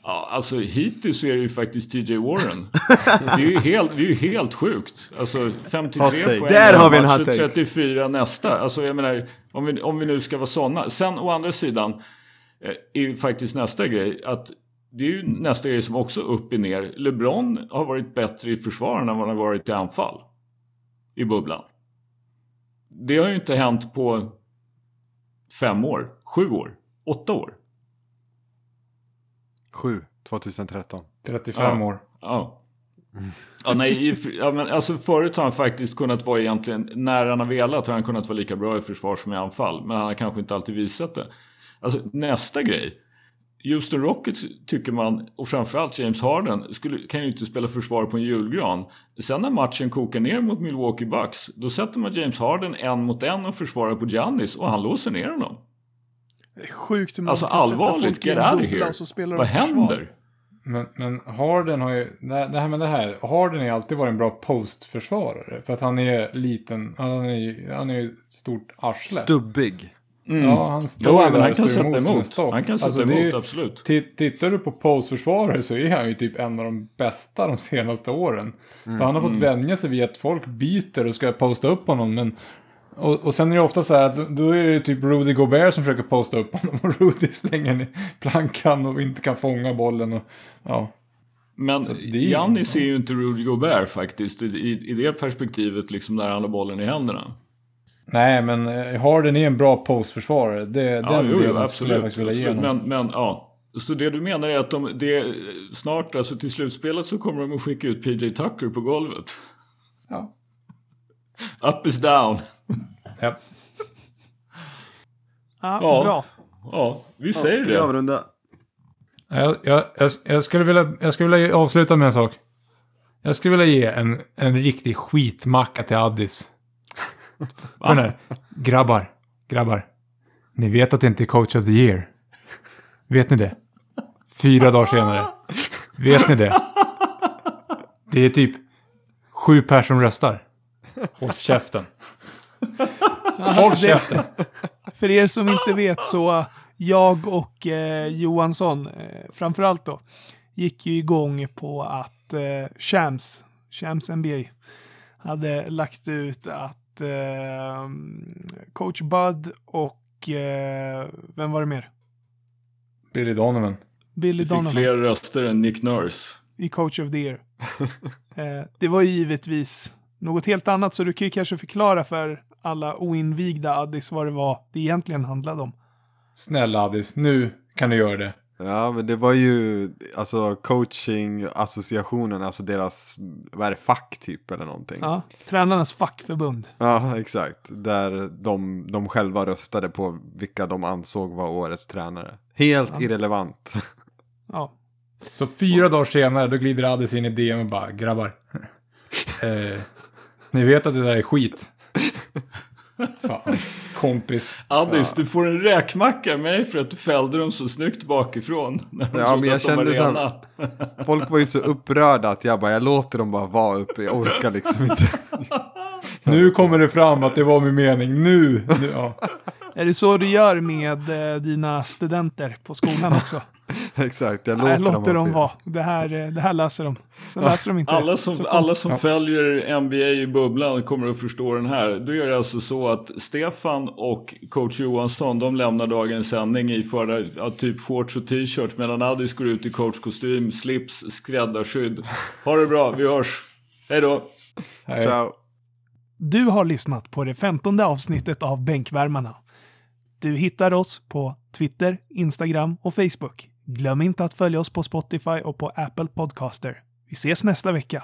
Ja, alltså hittills är det ju faktiskt TJ Warren. Det är ju helt, det är helt sjukt. Alltså 53 Hot take. poäng Där har vi en hot och take. 34 nästa. Alltså jag menar, om vi, om vi nu ska vara sådana. Sen å andra sidan eh, är ju faktiskt nästa grej att det är ju nästa grej som också upp och ner. LeBron har varit bättre i försvar än vad han har varit i anfall. I bubblan. Det har ju inte hänt på fem år, sju år, åtta år. 7, 2013. 35 Ja. år. Ja. Ja, nej, ja, men alltså förut har han faktiskt kunnat vara egentligen, när han har velat har han kunnat vara lika bra i försvar som i anfall. Men han har kanske inte alltid visat det. Alltså nästa grej. Houston Rockets tycker man, och framförallt James Harden, skulle, kan ju inte spela försvar på en julgran. Sen när matchen kokar ner mot Milwaukee Bucks, då sätter man James Harden en mot en och försvarar på Giannis och han låser ner honom. Det är sjukt hur man Alltså kan sätta allvarligt, folk i en bubbla och så spelar Vad försvar. händer? Men, men Harden har ju, det här med det här, Harden har ju alltid varit en bra postförsvarare. För att han är liten, han är ju, han är ju stort arsle. Stubbig. Ja, han står Jo, där han kan sätta emot. Han kan sätta Alltså, det är emot, ju- absolut. Ti- Tittar du på postförsvarare så är han ju typ en av de bästa de *laughs* senaste åren. För han har fått vänja sig vid att folk byter och ska posta upp honom. Men, och, och sen är det ofta så här att då, är det typ Rudy Gobert som försöker posta upp honom. Och Rudy slänger ner plankan och inte kan fånga bollen. Och, ja. Men det är ju- inte Rudy Gobert faktiskt. I, i, det perspektivet liksom när han har bollen i händerna. Nej, men eh, Harden är en bra postförsvarare. Det, Ja, den jo, delen jo, skulle jag absolut. faktiskt vilja ge absolut. honom. Men, men ja. Så det du menar är att de, det, snart, alltså till slutspelet så kommer de att skicka ut PJ Tucker på golvet. Ja. Up is down. Ja. Ja, Ja. bra. Ja, vi Ska säger vi det. avrunda? Jag, jag, jag, jag, skulle vilja, jag skulle vilja avsluta med en sak. Jag skulle vilja ge en, en riktig skitmacka till Addis. *laughs* För den här, grabbar, grabbar. Ni vet att det inte är coach of the year. Vet ni det? Fyra dagar senare. Vet ni det? Det är typ sju personer som röstar. Håll käften. *laughs* Håll käften. För er som inte vet så jag och eh, Johansson, eh, framförallt då, gick ju igång på att eh, Shams, Shams NBA, hade lagt ut att eh, coach Bud och eh, vem var det mer? Billy Donovan. Billy fick Donovan fler röster än Nick Nurse. i coach of the year. eh, det var givetvis något helt annat, så du kan ju kanske förklara för alla oinvigda Addis vad det var det egentligen handlade om. Snälla Addis, nu kan du göra det. Ja, men det var ju alltså coaching-associationen, alltså deras, vad är det, fack typ eller någonting. Ja, tränarnas fackförbund. Ja, exakt. Där de, de själva röstade på vilka de ansåg var årets tränare. Helt Ja. irrelevant. *laughs* Ja, Så fyra dagar senare, då glider Addis in i DM och bara, grabbar. *laughs* eh, ni vet att det där är skit. *laughs* Fan, kompis. Addis, du får en räkmacka av mig för att du fällde dem så snyggt bakifrån. *laughs* När de Ja, men jag att de var kände så här-. *laughs* Folk var ju så upprörda att jag bara, jag låter dem bara vara uppe, jag orkar liksom inte. Nu kommer det fram att det var min mening. Nu! nu ja. är det så du gör med eh, dina studenter på skolan också? *laughs* exakt, jag Jag låter, låter, dem, vara. Det här, eh, det här läser de. Så läser de inte Alla som, alla som Ja. följer NBA i bubblan kommer att förstå den här. Då är det alltså så att Stefan och coach Johansson, de lämnar dagens sändning i förra, ja, typ shorts och t-shirt. Medan Addis går ut i coachkostym, slips, skräddarskydd. Ha det bra, vi hörs. Hej då! Hej. Ciao. Du har lyssnat på det femtonde avsnittet av Bänkvärmarna. Du hittar oss på Twitter, Instagram och Facebook. Glöm inte att följa oss på Spotify och på Apple Podcaster. Vi ses nästa vecka.